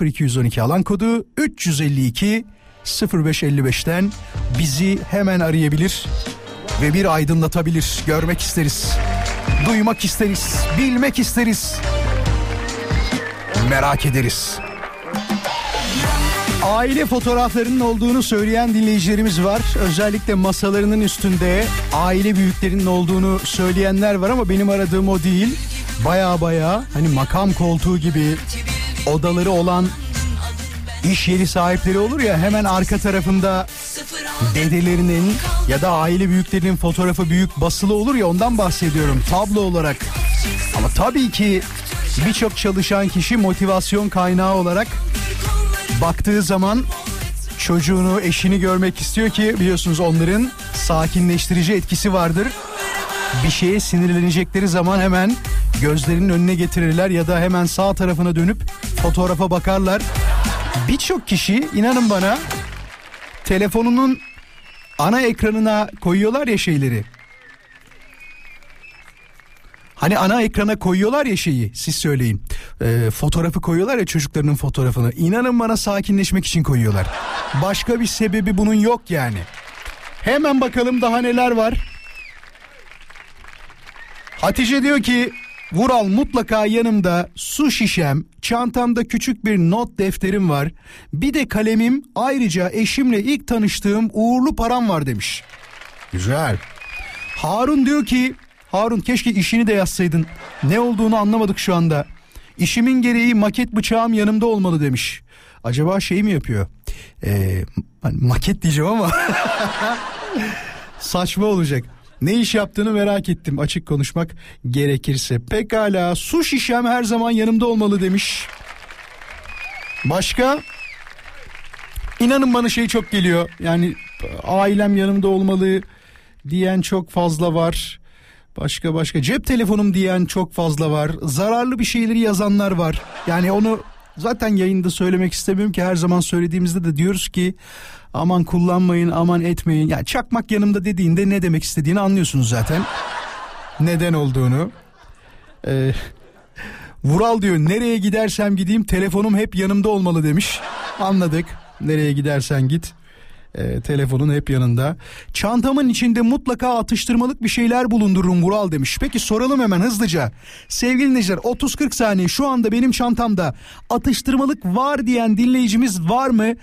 0212 alan kodu 352 0555'ten bizi hemen arayabilir ve bir aydınlatabilir. Görmek isteriz. Duymak isteriz. Bilmek isteriz. Merak ederiz. Aile fotoğraflarının olduğunu söyleyen dinleyicilerimiz var. Özellikle masalarının üstünde aile büyüklerinin olduğunu söyleyenler var ama benim aradığım o değil. Baya baya hani makam koltuğu gibi odaları olan iş yeri sahipleri olur ya hemen arka tarafında dedelerinin ya da aile büyüklerinin fotoğrafı büyük basılı olur ya ondan bahsediyorum tablo olarak. Ama tabii ki birçok çalışan kişi motivasyon kaynağı olarak baktığı zaman çocuğunu, eşini görmek istiyor ki biliyorsunuz onların sakinleştirici etkisi vardır. Bir şeye sinirlenecekleri zaman hemen gözlerinin önüne getirirler ya da hemen sağ tarafına dönüp fotoğrafa bakarlar. Birçok kişi inanın bana telefonunun ana ekranına koyuyorlar ya şeyleri. Hani ana ekrana koyuyorlar ya şeyi siz söyleyin. Ee, fotoğrafı koyuyorlar ya çocuklarının fotoğrafını. İnanın bana sakinleşmek için koyuyorlar. Başka bir sebebi bunun yok yani. Hemen bakalım daha neler var. Hatice diyor ki Vural mutlaka yanımda su şişem, çantamda küçük bir not defterim var. Bir de kalemim ayrıca eşimle ilk tanıştığım uğurlu param var demiş. Güzel. Harun diyor ki Harun keşke işini de yazsaydın. Ne olduğunu anlamadık şu anda. İşimin gereği maket bıçağım yanımda olmalı demiş. Acaba şey mi yapıyor? Ee, hani maket diyeceğim ama saçma olacak. Ne iş yaptığını merak ettim açık konuşmak gerekirse. Pekala su şişem her zaman yanımda olmalı demiş. Başka? İnanın bana şey çok geliyor. Yani ailem yanımda olmalı diyen çok fazla var. Başka başka cep telefonum diyen çok fazla var. Zararlı bir şeyleri yazanlar var. Yani onu zaten yayında söylemek istemiyorum ki her zaman söylediğimizde de diyoruz ki aman kullanmayın aman etmeyin. Yani çakmak yanımda dediğinde ne demek istediğini anlıyorsunuz zaten. Neden olduğunu. Ee, Vural diyor nereye gidersem gideyim telefonum hep yanımda olmalı demiş. Anladık. Nereye gidersen git. E, telefonun hep yanında. Çantamın içinde mutlaka atıştırmalık bir şeyler bulundururum Vural demiş. Peki soralım hemen hızlıca. Sevgili dinleyiciler 30-40 saniye şu anda benim çantamda atıştırmalık var diyen dinleyicimiz var mı?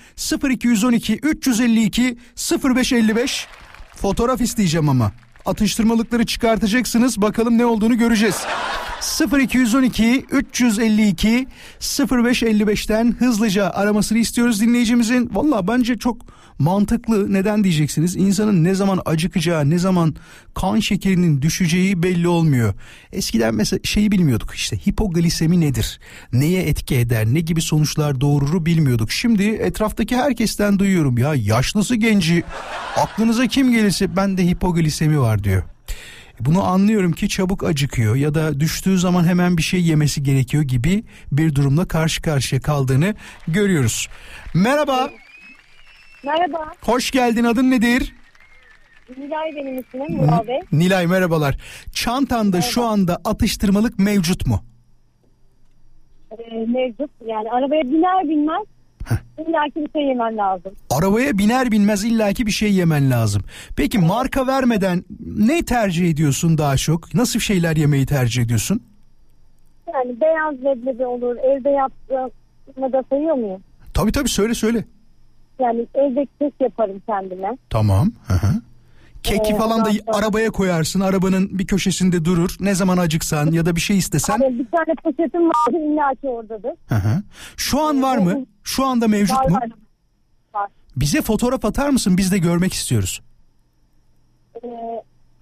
0212 352 0555 fotoğraf isteyeceğim ama. Atıştırmalıkları çıkartacaksınız bakalım ne olduğunu göreceğiz. 0212 352 0555'ten hızlıca aramasını istiyoruz dinleyicimizin. Valla bence çok mantıklı. Neden diyeceksiniz? İnsanın ne zaman acıkacağı, ne zaman kan şekerinin düşeceği belli olmuyor. Eskiden mesela şeyi bilmiyorduk işte hipoglisemi nedir? Neye etki eder? Ne gibi sonuçlar doğururu bilmiyorduk. Şimdi etraftaki herkesten duyuyorum ya yaşlısı genci aklınıza kim gelirse bende hipoglisemi var diyor. Bunu anlıyorum ki çabuk acıkıyor ya da düştüğü zaman hemen bir şey yemesi gerekiyor gibi bir durumla karşı karşıya kaldığını görüyoruz. Merhaba, Merhaba, hoş geldin. Adın nedir? Nilay benim ismim Murat Bey. Nilay merhabalar. Çantanda şu anda atıştırmalık mevcut mu? Ee, mevcut. Yani arabaya biner binmez illaki bir şey yemem lazım. Arabaya biner binmez illaki bir şey yemen lazım. Peki marka vermeden ne tercih ediyorsun daha çok? Nasıl şeyler yemeyi tercih ediyorsun? Yani beyaz leblebi olur, evde yaptığımı da sayıyor muyum? Tabii tabii söyle söyle. Yani evde kek yaparım kendime. Tamam. Hı hı. Keki Ee, falan da arabaya koyarsın. Arabanın bir köşesinde durur. Ne zaman acıksan ya da bir şey istesen. Yani bir tane poşetim vardır illaki oradadır. Hı hı. Şu an var mı? Şu anda mevcut Var mu? var. Var. Bize fotoğraf atar mısın? Biz de görmek istiyoruz. Ee,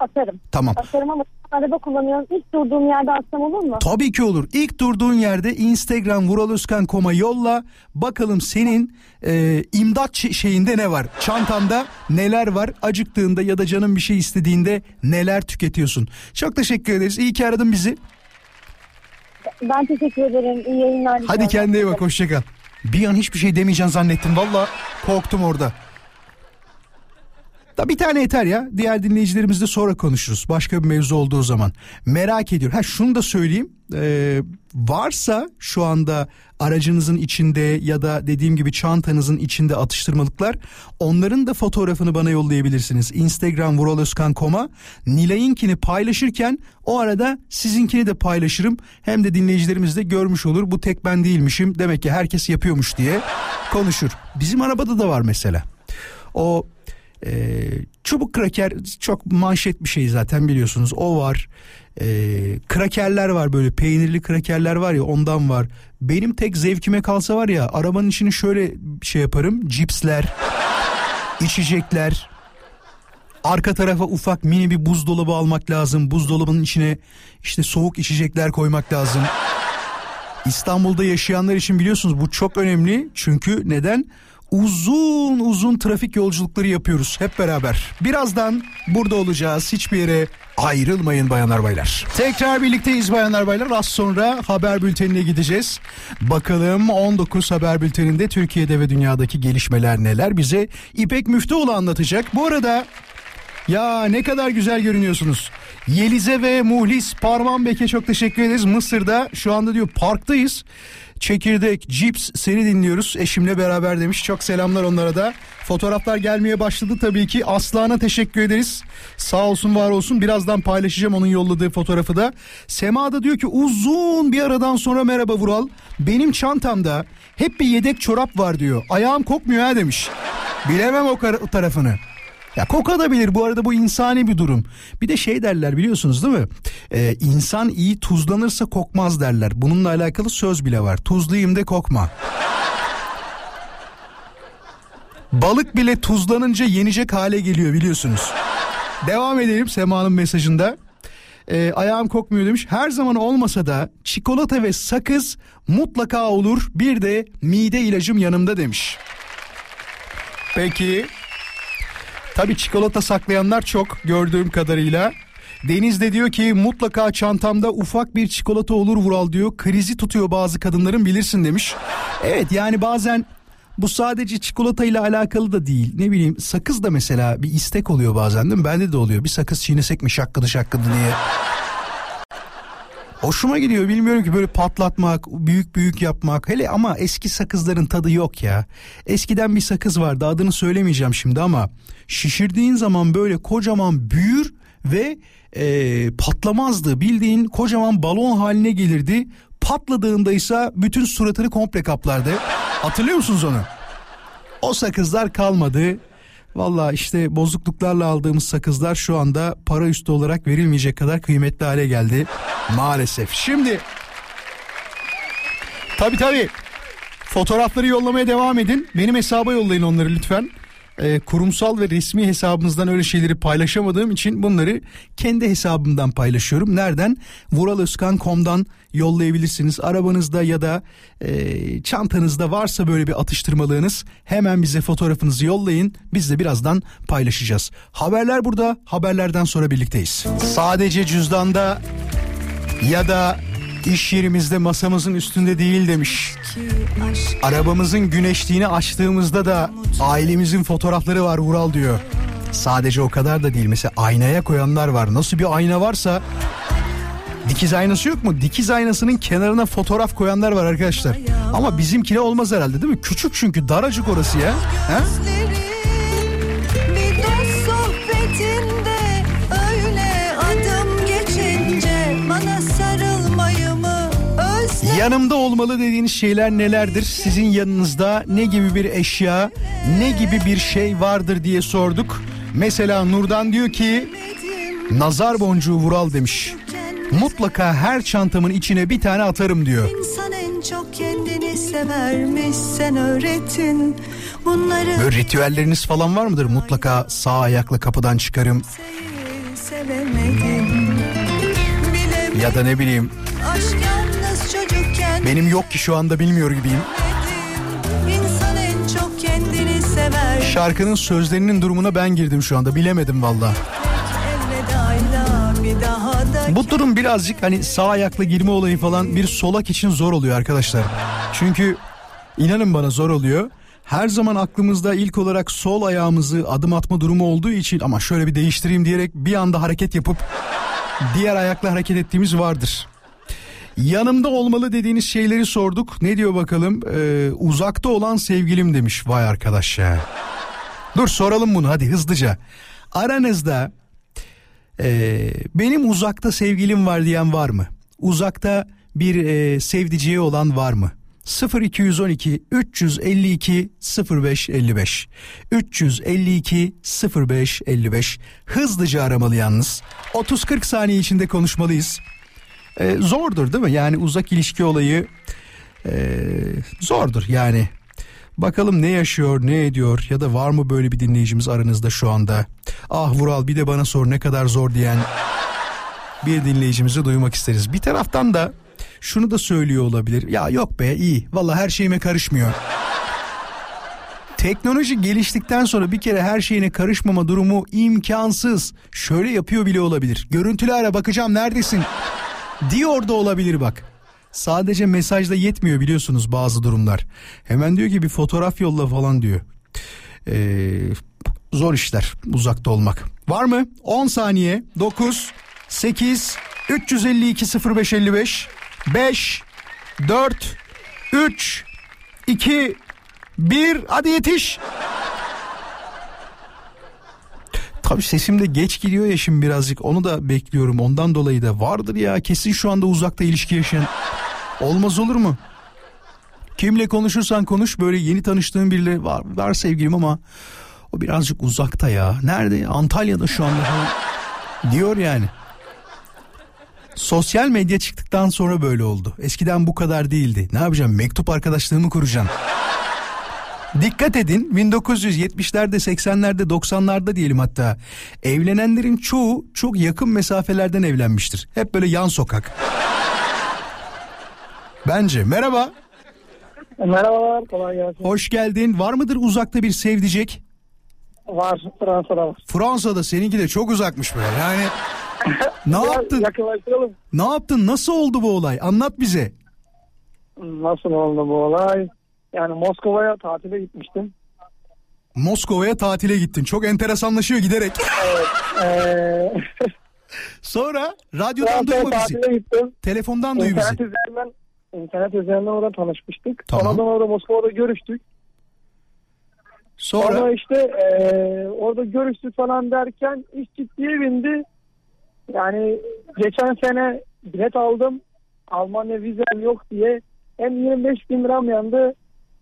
atarım. Tamam. Atarım ama araba kullanıyorum. İlk durduğum yerde atsam olur mu? Tabii ki olur. İlk durduğun yerde Instagram vuraloskan.com'a yolla. Bakalım senin e, imdat şeyinde ne var? Çantanda neler var? Acıktığında ya da canın bir şey istediğinde neler tüketiyorsun? Çok teşekkür ederiz. İyi ki aradın bizi. Ben teşekkür ederim. İyi yayınlar. Hadi kendine iyi bak hoşça kal. Bir an hiçbir şey demeyeceğim zannettim. Valla korktum orada. Da bir tane yeter ya. Diğer dinleyicilerimizle sonra konuşuruz. Başka bir mevzu olduğu zaman. Merak ediyorum. Ha şunu da söyleyeyim. Ee, varsa şu anda aracınızın içinde ya da dediğim gibi çantanızın içinde atıştırmalıklar onların da fotoğrafını bana yollayabilirsiniz. Instagram vuraloskan.com'a Nilay'ınkini paylaşırken o arada sizinkini de paylaşırım. Hem de dinleyicilerimiz de görmüş olur. Bu tek ben değilmişim. Demek ki herkes yapıyormuş diye konuşur. Bizim arabada da var mesela. O ee, çubuk kraker çok manşet bir şey zaten biliyorsunuz. O var. Ee, krakerler var böyle peynirli krakerler var ya ondan var. Benim tek zevkime kalsa var ya arabanın içini şöyle şey yaparım. Cipsler, içecekler. Arka tarafa ufak mini bir buzdolabı almak lazım. Buzdolabının içine işte soğuk içecekler koymak lazım. İstanbul'da yaşayanlar için biliyorsunuz bu çok önemli. Çünkü neden? Uzun uzun trafik yolculukları yapıyoruz hep beraber. Birazdan burada olacağız. Hiçbir yere ayrılmayın bayanlar baylar. Tekrar birlikteyiz bayanlar baylar. Az sonra haber bültenine gideceğiz. Bakalım 19 haber bülteninde Türkiye'de ve dünyadaki gelişmeler neler bize İpek Müftüoğlu anlatacak. Bu arada ya ne kadar güzel görünüyorsunuz. Yelize ve Muhlis Parmanbek'e çok teşekkür ederiz. Mısır'da şu anda diyor parktayız. Çekirdek, cips seni dinliyoruz. Eşimle beraber demiş. Çok selamlar onlara da. Fotoğraflar gelmeye başladı tabii ki. Aslan'a teşekkür ederiz. Sağ olsun var olsun. Birazdan paylaşacağım onun yolladığı fotoğrafı da. Sema da diyor ki uzun bir aradan sonra merhaba Vural. Benim çantamda hep bir yedek çorap var diyor. Ayağım kokmuyor ha demiş. Bilemem o, tarafını. Ya kokabilir bu arada bu insani bir durum. Bir de şey derler biliyorsunuz değil mi? Ee, insan iyi tuzlanırsa kokmaz derler. Bununla alakalı söz bile var. Tuzluyum de kokma. Balık bile tuzlanınca yenecek hale geliyor biliyorsunuz. Devam edelim Sema'nın mesajında. Ee, ayağım kokmuyor demiş. Her zaman olmasa da çikolata ve sakız mutlaka olur. Bir de mide ilacım yanımda demiş. Peki. Tabii çikolata saklayanlar çok gördüğüm kadarıyla. Deniz de diyor ki mutlaka çantamda ufak bir çikolata olur Vural diyor. Krizi tutuyor bazı kadınların bilirsin demiş. Evet yani bazen bu sadece çikolata ile alakalı da değil. Ne bileyim sakız da mesela bir istek oluyor bazen değil mi? Bende de oluyor. Bir sakız çiğnesek mi şakkıdı şakkıdı diye. Hoşuma gidiyor bilmiyorum ki böyle patlatmak, büyük büyük yapmak. Hele ama eski sakızların tadı yok ya. Eskiden bir sakız vardı adını söylemeyeceğim şimdi ama şişirdiğin zaman böyle kocaman büyür ve e, patlamazdı. Bildiğin kocaman balon haline gelirdi. Patladığında ise bütün suratını komple kaplardı. Hatırlıyor musunuz onu? O sakızlar kalmadı. Valla işte bozukluklarla aldığımız sakızlar şu anda para üstü olarak verilmeyecek kadar kıymetli hale geldi. Maalesef. Şimdi tabi tabi fotoğrafları yollamaya devam edin. Benim hesaba yollayın onları lütfen. Ee, kurumsal ve resmi hesabımızdan öyle şeyleri paylaşamadığım için bunları kendi hesabımdan paylaşıyorum. Nereden? Vuraloskan.com'dan yollayabilirsiniz. Arabanızda ya da e, çantanızda varsa böyle bir atıştırmalığınız hemen bize fotoğrafınızı yollayın. Biz de birazdan paylaşacağız. Haberler burada. Haberlerden sonra birlikteyiz. Sadece cüzdanda ya da iş yerimizde masamızın üstünde değil demiş. Arabamızın güneşliğini açtığımızda da ailemizin fotoğrafları var Vural diyor. Sadece o kadar da değil. Mesela aynaya koyanlar var. Nasıl bir ayna varsa dikiz aynası yok mu? Dikiz aynasının kenarına fotoğraf koyanlar var arkadaşlar. Ama bizimkine olmaz herhalde değil mi? Küçük çünkü daracık orası ya. Ha? Yanımda olmalı dediğiniz şeyler nelerdir? Sizin yanınızda ne gibi bir eşya, ne gibi bir şey vardır diye sorduk. Mesela Nurdan diyor ki nazar boncuğu Vural demiş. Mutlaka her çantamın içine bir tane atarım diyor. İnsan en çok kendini severmiş sen öğretin bunları Böyle ritüelleriniz falan var mıdır? Mutlaka sağ ayakla kapıdan çıkarım ya da ne bileyim benim yok ki şu anda bilmiyor gibiyim. Şarkının sözlerinin durumuna ben girdim şu anda bilemedim valla. Bu durum birazcık hani sağ ayakla girme olayı falan bir solak için zor oluyor arkadaşlar. Çünkü inanın bana zor oluyor. Her zaman aklımızda ilk olarak sol ayağımızı adım atma durumu olduğu için ama şöyle bir değiştireyim diyerek bir anda hareket yapıp diğer ayakla hareket ettiğimiz vardır. Yanımda olmalı dediğiniz şeyleri sorduk. Ne diyor bakalım? Ee, uzakta olan sevgilim demiş. Vay arkadaş ya. Dur soralım bunu hadi hızlıca. Aranızda ee, benim uzakta sevgilim var diyen var mı? Uzakta bir e, sevdiceği olan var mı? 0212 352 0555 352 0555 hızlıca aramalı yalnız 30-40 saniye içinde konuşmalıyız Ee, zordur değil mi yani uzak ilişki olayı ee, zordur yani Bakalım ne yaşıyor, ne ediyor ya da var mı böyle bir dinleyicimiz aranızda şu anda? Ah Vural bir de bana sor ne kadar zor diyen bir dinleyicimizi duymak isteriz. Bir taraftan da şunu da söylüyor olabilir. Ya yok be iyi valla her şeyime karışmıyor. Teknoloji geliştikten sonra bir kere her şeyine karışmama durumu imkansız. Şöyle yapıyor bile olabilir. Görüntülü ara bakacağım neredesin? Diyor da olabilir bak. Sadece mesajla yetmiyor biliyorsunuz bazı durumlar. Hemen diyor ki bir fotoğraf yolla falan diyor. Ee, zor işler uzakta olmak. Var mı? 10 saniye. 9, 8, 352 0555, 5, 4, 3, 2, 1. Hadi yetiş. Tabii sesim de geç gidiyor ya şimdi birazcık onu da bekliyorum ondan dolayı da vardır ya kesin şu anda uzakta ilişki yaşayan olmaz olur mu? Kimle konuşursan konuş böyle yeni tanıştığın biriyle var, var sevgilim ama o birazcık uzakta ya. Nerede? Antalya'da şu anda falan. Diyor yani. Sosyal medya çıktıktan sonra böyle oldu. Eskiden bu kadar değildi. Ne yapacağım? Mektup arkadaşlığımı kuracağım. Dikkat edin 1970'lerde 80'lerde 90'larda diyelim hatta evlenenlerin çoğu çok yakın mesafelerden evlenmiştir. Hep böyle yan sokak. Bence merhaba. Merhabalar kolay gelsin. Hoş geldin. Var mıdır uzakta bir sevdicek? Var Fransa'da var. Fransa'da seninki de çok uzakmış böyle. Yani ne Biraz yaptın? Yakınlaştıralım. Ne yaptın? Nasıl oldu bu olay? Anlat bize. Nasıl oldu bu olay? Yani Moskova'ya tatile gitmiştim. Moskova'ya tatile gittin. Çok enteresanlaşıyor giderek. Ee, Sonra radyodan duyma bizi. gittim. Telefondan duy bizi. İnternet üzerinden, internet üzerinden orada tanışmıştık. Tamam. Sonradan orada Moskova'da görüştük. Sonra Sonra işte ee, orada görüştük falan derken iş ciddiye bindi. Yani geçen sene bilet aldım. Almanya vizem yok diye hem 25 bin liram yandı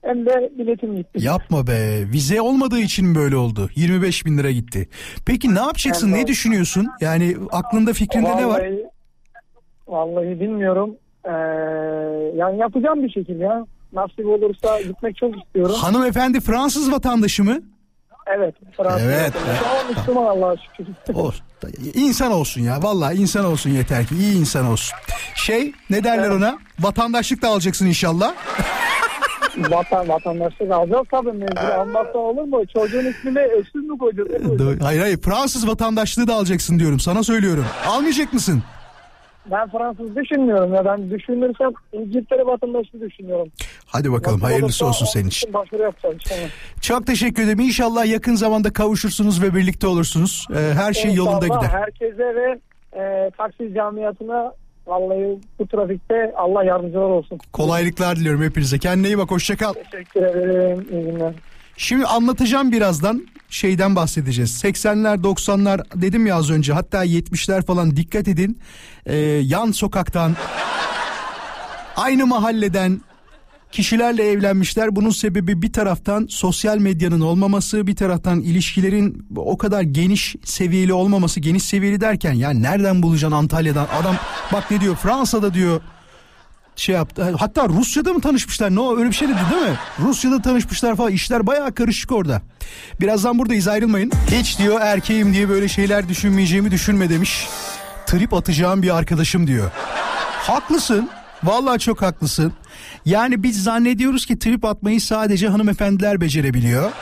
hem de biletim gitti. Yapma be. Vize olmadığı için böyle oldu? 25 bin lira gitti. Peki ne yapacaksın? Yani- ne düşünüyorsun? Yani aklında fikrinde ne var? Vallahi- Vallahi bilmiyorum. Ee, yani yapacağım bir şekilde ya. Nasip olursa gitmek çok istiyorum. Hanımefendi Fransız vatandaşı mı? Evet. Fransız Evet. Ama Müslüman Allah'a şükür. Ol. İnsan olsun ya. Vallahi insan olsun yeter ki. iyi insan olsun. Şey ne derler ona? Vatandaşlık da alacaksın inşallah. Vatan, vatandaşlık alacağız tabii mecbur. Almazsa olur mu? Çocuğun ismini öksüz mü koyacağız? Hayır hayır Fransız vatandaşlığı da alacaksın diyorum. Sana söylüyorum. Almayacak mısın? Ben Fransız düşünmüyorum ya. Ben düşünürsem İngiltere vatandaşlığı düşünüyorum. Hadi bakalım Nasip hayırlısı olsun senin için. Başvuru yapacağım inşallah. Çok teşekkür ederim. İnşallah yakın zamanda kavuşursunuz ve birlikte olursunuz. Ee, her şey yolunda İnşallah gider. Herkese ve e, taksi camiasına vallahi bu trafikte Allah yardımcılar olsun. Kolaylıklar diliyorum hepinize. Kendine iyi bak. Hoşça kal. Teşekkür ederim. İyi günler. Şimdi anlatacağım birazdan şeyden bahsedeceğiz. 80'ler 90'lar dedim ya az önce hatta 70'ler falan dikkat edin. Ee, yan sokaktan aynı mahalleden kişilerle evlenmişler. Bunun sebebi bir taraftan sosyal medyanın olmaması, bir taraftan ilişkilerin o kadar geniş seviyeli olmaması. Geniş seviyeli derken yani nereden bulacaksın Antalya'dan? Adam bak ne diyor Fransa'da diyor şey yaptı. Hatta Rusya'da mı tanışmışlar? Ne o öyle bir şey dedi değil mi? Rusya'da tanışmışlar falan. İşler bayağı karışık orada. Birazdan buradayız ayrılmayın. Hiç diyor erkeğim diye böyle şeyler düşünmeyeceğimi düşünme demiş. Trip atacağım bir arkadaşım diyor. Haklısın. Vallahi çok haklısın. Yani biz zannediyoruz ki trip atmayı sadece hanımefendiler becerebiliyor.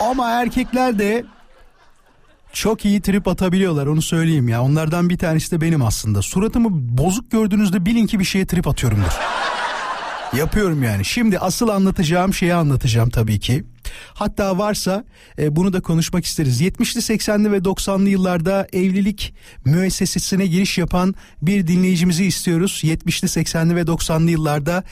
Ama erkekler de çok iyi trip atabiliyorlar onu söyleyeyim ya. Onlardan bir tanesi de benim aslında. Suratımı bozuk gördüğünüzde bilin ki bir şeye trip atıyorumdur. Yapıyorum yani. Şimdi asıl anlatacağım şeyi anlatacağım tabii ki. Hatta varsa e, bunu da konuşmak isteriz. 70'li 80'li ve 90'lı yıllarda evlilik müessesesine giriş yapan bir dinleyicimizi istiyoruz. 70'li 80'li ve 90'lı yıllarda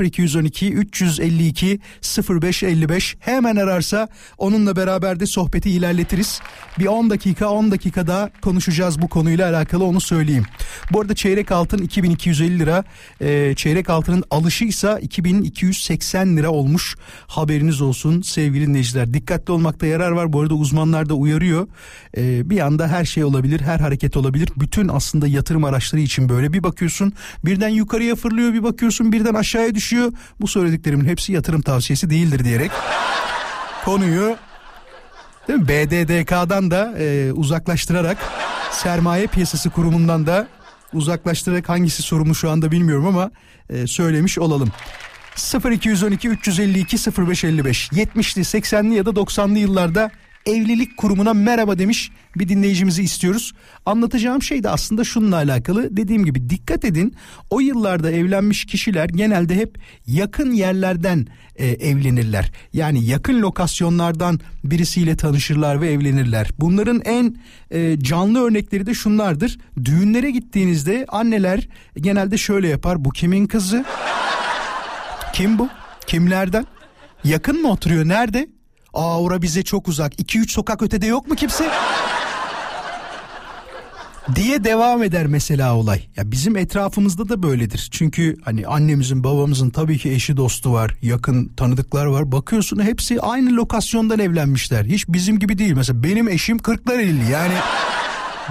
0212 352 0555 hemen ararsa onunla beraber de sohbeti ilerletiriz. Bir 10 dakika 10 dakika daha konuşacağız bu konuyla alakalı onu söyleyeyim. Bu arada çeyrek altın 2250 lira e, çeyrek altının alışıysa 2280 lira olmuş haberiniz olsun sevgili dinleyiciler. Dikkatli olmakta yarar var bu arada uzmanlar da uyarıyor. E, bir anda her şey olabilir her hareket olabilir. Bütün aslında yatırım araçları için böyle bir bakıyorsun birden yukarıya fırlıyor bir bakıyorsun birden aşağıya düşüyor. Bu söylediklerimin hepsi yatırım tavsiyesi değildir diyerek konuyu Değil mi? BDDK'dan da e, uzaklaştırarak sermaye piyasası kurumundan da uzaklaştırarak hangisi sorumlu şu anda bilmiyorum ama e, söylemiş olalım. 0212 352 0555 70'li 80'li ya da 90'lı yıllarda evlilik kurumuna merhaba demiş bir dinleyicimizi istiyoruz. Anlatacağım şey de aslında şununla alakalı. Dediğim gibi dikkat edin. O yıllarda evlenmiş kişiler genelde hep yakın yerlerden e, evlenirler. Yani yakın lokasyonlardan birisiyle tanışırlar ve evlenirler. Bunların en e, canlı örnekleri de şunlardır. Düğünlere gittiğinizde anneler genelde şöyle yapar. Bu kimin kızı? Kim bu? Kimlerden? Yakın mı oturuyor? Nerede? Aa ora bize çok uzak. 2-3 sokak ötede yok mu kimse? diye devam eder mesela olay. Ya bizim etrafımızda da böyledir. Çünkü hani annemizin babamızın tabii ki eşi dostu var. Yakın tanıdıklar var. Bakıyorsun hepsi aynı lokasyondan evlenmişler. Hiç bizim gibi değil. Mesela benim eşim Kırklareli yani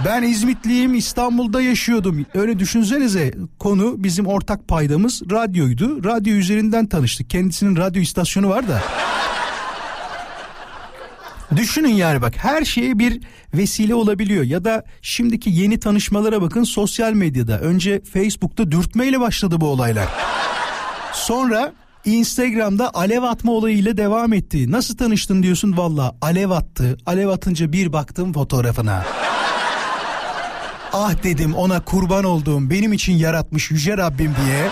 ben İzmitliyim İstanbul'da yaşıyordum. Öyle düşünsenize konu bizim ortak paydamız radyoydu. Radyo üzerinden tanıştık. Kendisinin radyo istasyonu var da. Düşünün yani bak her şeye bir vesile olabiliyor ya da şimdiki yeni tanışmalara bakın sosyal medyada. Önce Facebook'ta dürtmeyle başladı bu olaylar. Sonra Instagram'da alev atma olayıyla devam etti. Nasıl tanıştın diyorsun valla alev attı. Alev atınca bir baktım fotoğrafına. Ah dedim ona kurban olduğum benim için yaratmış yüce Rabbim diye.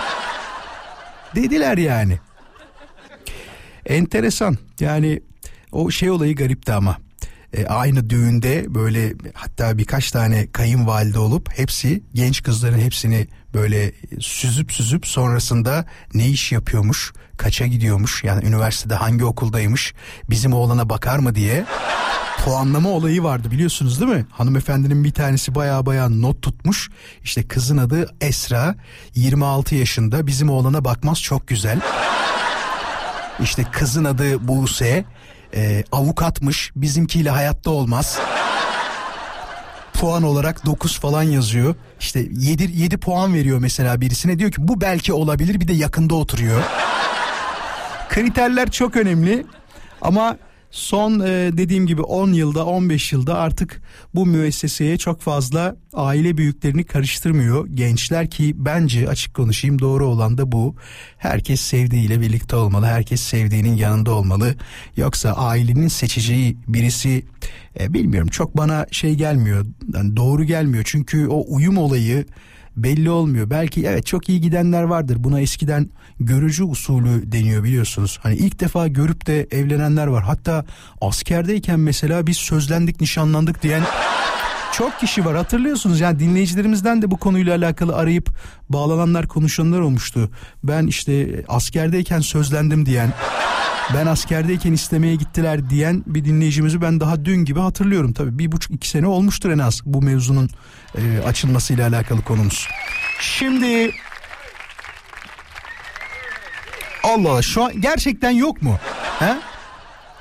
Dediler yani. Enteresan yani o şey olayı garipti ama. E, aynı düğünde böyle hatta birkaç tane kayınvalide olup hepsi genç kızların hepsini böyle süzüp süzüp sonrasında ne iş yapıyormuş, kaça gidiyormuş yani üniversitede hangi okuldaymış, bizim oğlana bakar mı diye puanlama olayı vardı biliyorsunuz değil mi? Hanımefendinin bir tanesi baya baya not tutmuş. İşte kızın adı Esra 26 yaşında bizim oğlana bakmaz çok güzel. İşte kızın adı Buse. Ee, avukatmış. Bizimkiyle hayatta olmaz. Puan olarak 9 falan yazıyor. İşte 7, 7 puan veriyor mesela birisine. Diyor ki bu belki olabilir bir de yakında oturuyor. Kriterler çok önemli. Ama son e, dediğim gibi 10 yılda 15 yılda artık bu müesseseye çok fazla aile büyüklerini karıştırmıyor gençler ki bence açık konuşayım doğru olan da bu. Herkes sevdiğiyle birlikte olmalı. Herkes sevdiğinin yanında olmalı. Yoksa ailenin seçeceği birisi e, bilmiyorum çok bana şey gelmiyor. Yani doğru gelmiyor. Çünkü o uyum olayı belli olmuyor. Belki evet çok iyi gidenler vardır. Buna eskiden görücü usulü deniyor biliyorsunuz. Hani ilk defa görüp de evlenenler var. Hatta askerdeyken mesela biz sözlendik, nişanlandık diyen çok kişi var hatırlıyorsunuz yani dinleyicilerimizden de bu konuyla alakalı arayıp bağlananlar konuşanlar olmuştu. Ben işte askerdeyken sözlendim diyen ben askerdeyken istemeye gittiler diyen bir dinleyicimizi ben daha dün gibi hatırlıyorum. Tabii bir buçuk iki sene olmuştur en az bu mevzunun e, açılmasıyla alakalı konumuz. Şimdi Allah Allah şu an gerçekten yok mu? He?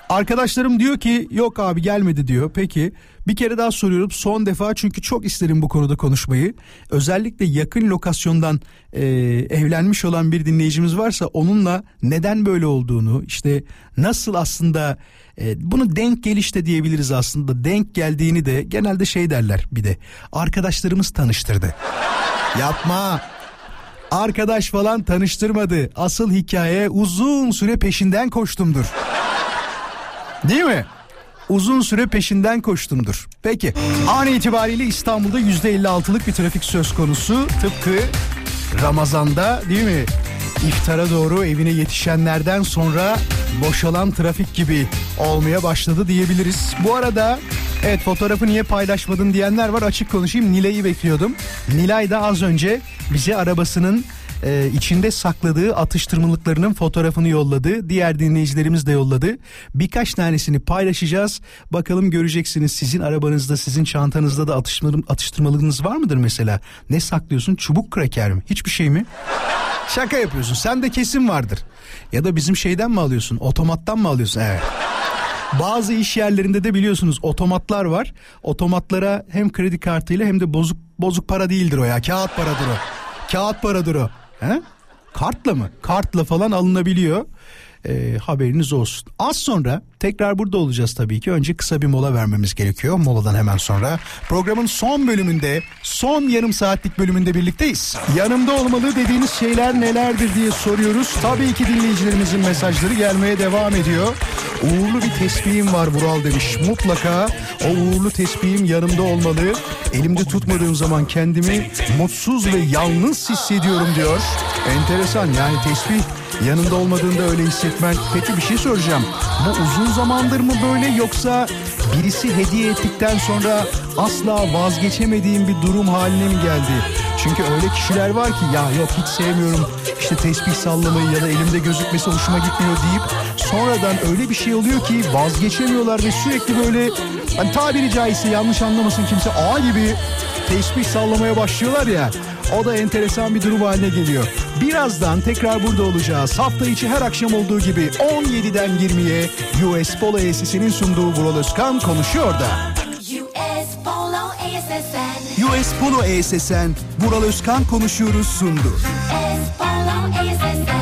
Arkadaşlarım diyor ki yok abi gelmedi diyor. Peki bir kere daha soruyorum son defa çünkü çok isterim bu konuda konuşmayı. Özellikle yakın lokasyondan e, evlenmiş olan bir dinleyicimiz varsa onunla neden böyle olduğunu işte nasıl aslında e, bunu denk gelişte diyebiliriz aslında. Denk geldiğini de genelde şey derler bir de arkadaşlarımız tanıştırdı. Yapma. Arkadaş falan tanıştırmadı. Asıl hikaye uzun süre peşinden koştumdur. Değil mi? Uzun süre peşinden koştumdur. Peki an itibariyle İstanbul'da %56'lık bir trafik söz konusu. Tıpkı Ramazan'da değil mi? İftara doğru evine yetişenlerden sonra boşalan trafik gibi olmaya başladı diyebiliriz. Bu arada evet fotoğrafı niye paylaşmadın diyenler var açık konuşayım Nilay'ı bekliyordum. Nilay da az önce bize arabasının e, içinde sakladığı atıştırmalıklarının fotoğrafını yolladı. Diğer dinleyicilerimiz de yolladı. Birkaç tanesini paylaşacağız. Bakalım göreceksiniz sizin arabanızda, sizin çantanızda da atıştırmalı, atıştırmalığınız var mıdır mesela? Ne saklıyorsun? Çubuk kraker mi? Hiçbir şey mi? Şaka yapıyorsun. Sen de kesin vardır. Ya da bizim şeyden mi alıyorsun? Otomattan mı alıyorsun? Evet. Bazı iş yerlerinde de biliyorsunuz otomatlar var. Otomatlara hem kredi kartıyla hem de bozuk bozuk para değildir o ya. Kağıt paradır o. Kağıt paradır o. He? Kartla mı? Kartla falan alınabiliyor. Ee, haberiniz olsun. Az sonra tekrar burada olacağız tabii ki. Önce kısa bir mola vermemiz gerekiyor. Moladan hemen sonra programın son bölümünde, son yarım saatlik bölümünde birlikteyiz. Yanımda olmalı dediğiniz şeyler nelerdir diye soruyoruz. Tabii ki dinleyicilerimizin mesajları gelmeye devam ediyor. Uğurlu bir tesbihim var Vural demiş. Mutlaka o uğurlu tesbihim yanımda olmalı. Elimde tutmadığım zaman kendimi mutsuz ve yalnız hissediyorum diyor. Enteresan yani tesbih yanında olmadığında öyle hissetmen. Peki bir şey soracağım. Bu uzun zamandır mı böyle yoksa birisi hediye ettikten sonra asla vazgeçemediğim bir durum haline mi geldi? Çünkü öyle kişiler var ki ya yok hiç sevmiyorum işte tesbih sallamayı ya da elimde gözükmesi hoşuma gitmiyor deyip sonradan öyle bir şey oluyor ki vazgeçemiyorlar ve sürekli böyle hani tabiri caizse yanlış anlamasın kimse ağ gibi tesbih sallamaya başlıyorlar ya. O da enteresan bir durum haline geliyor. Birazdan tekrar burada olacağız. Hafta içi her akşam olduğu gibi 17'den 20'ye US Polo ACC'nin sunduğu Vural Özkan konuşuyor da. US Polo ASSN. US Polo ESSN, Vural Özkan konuşuyoruz sundu. US Polo ASSN.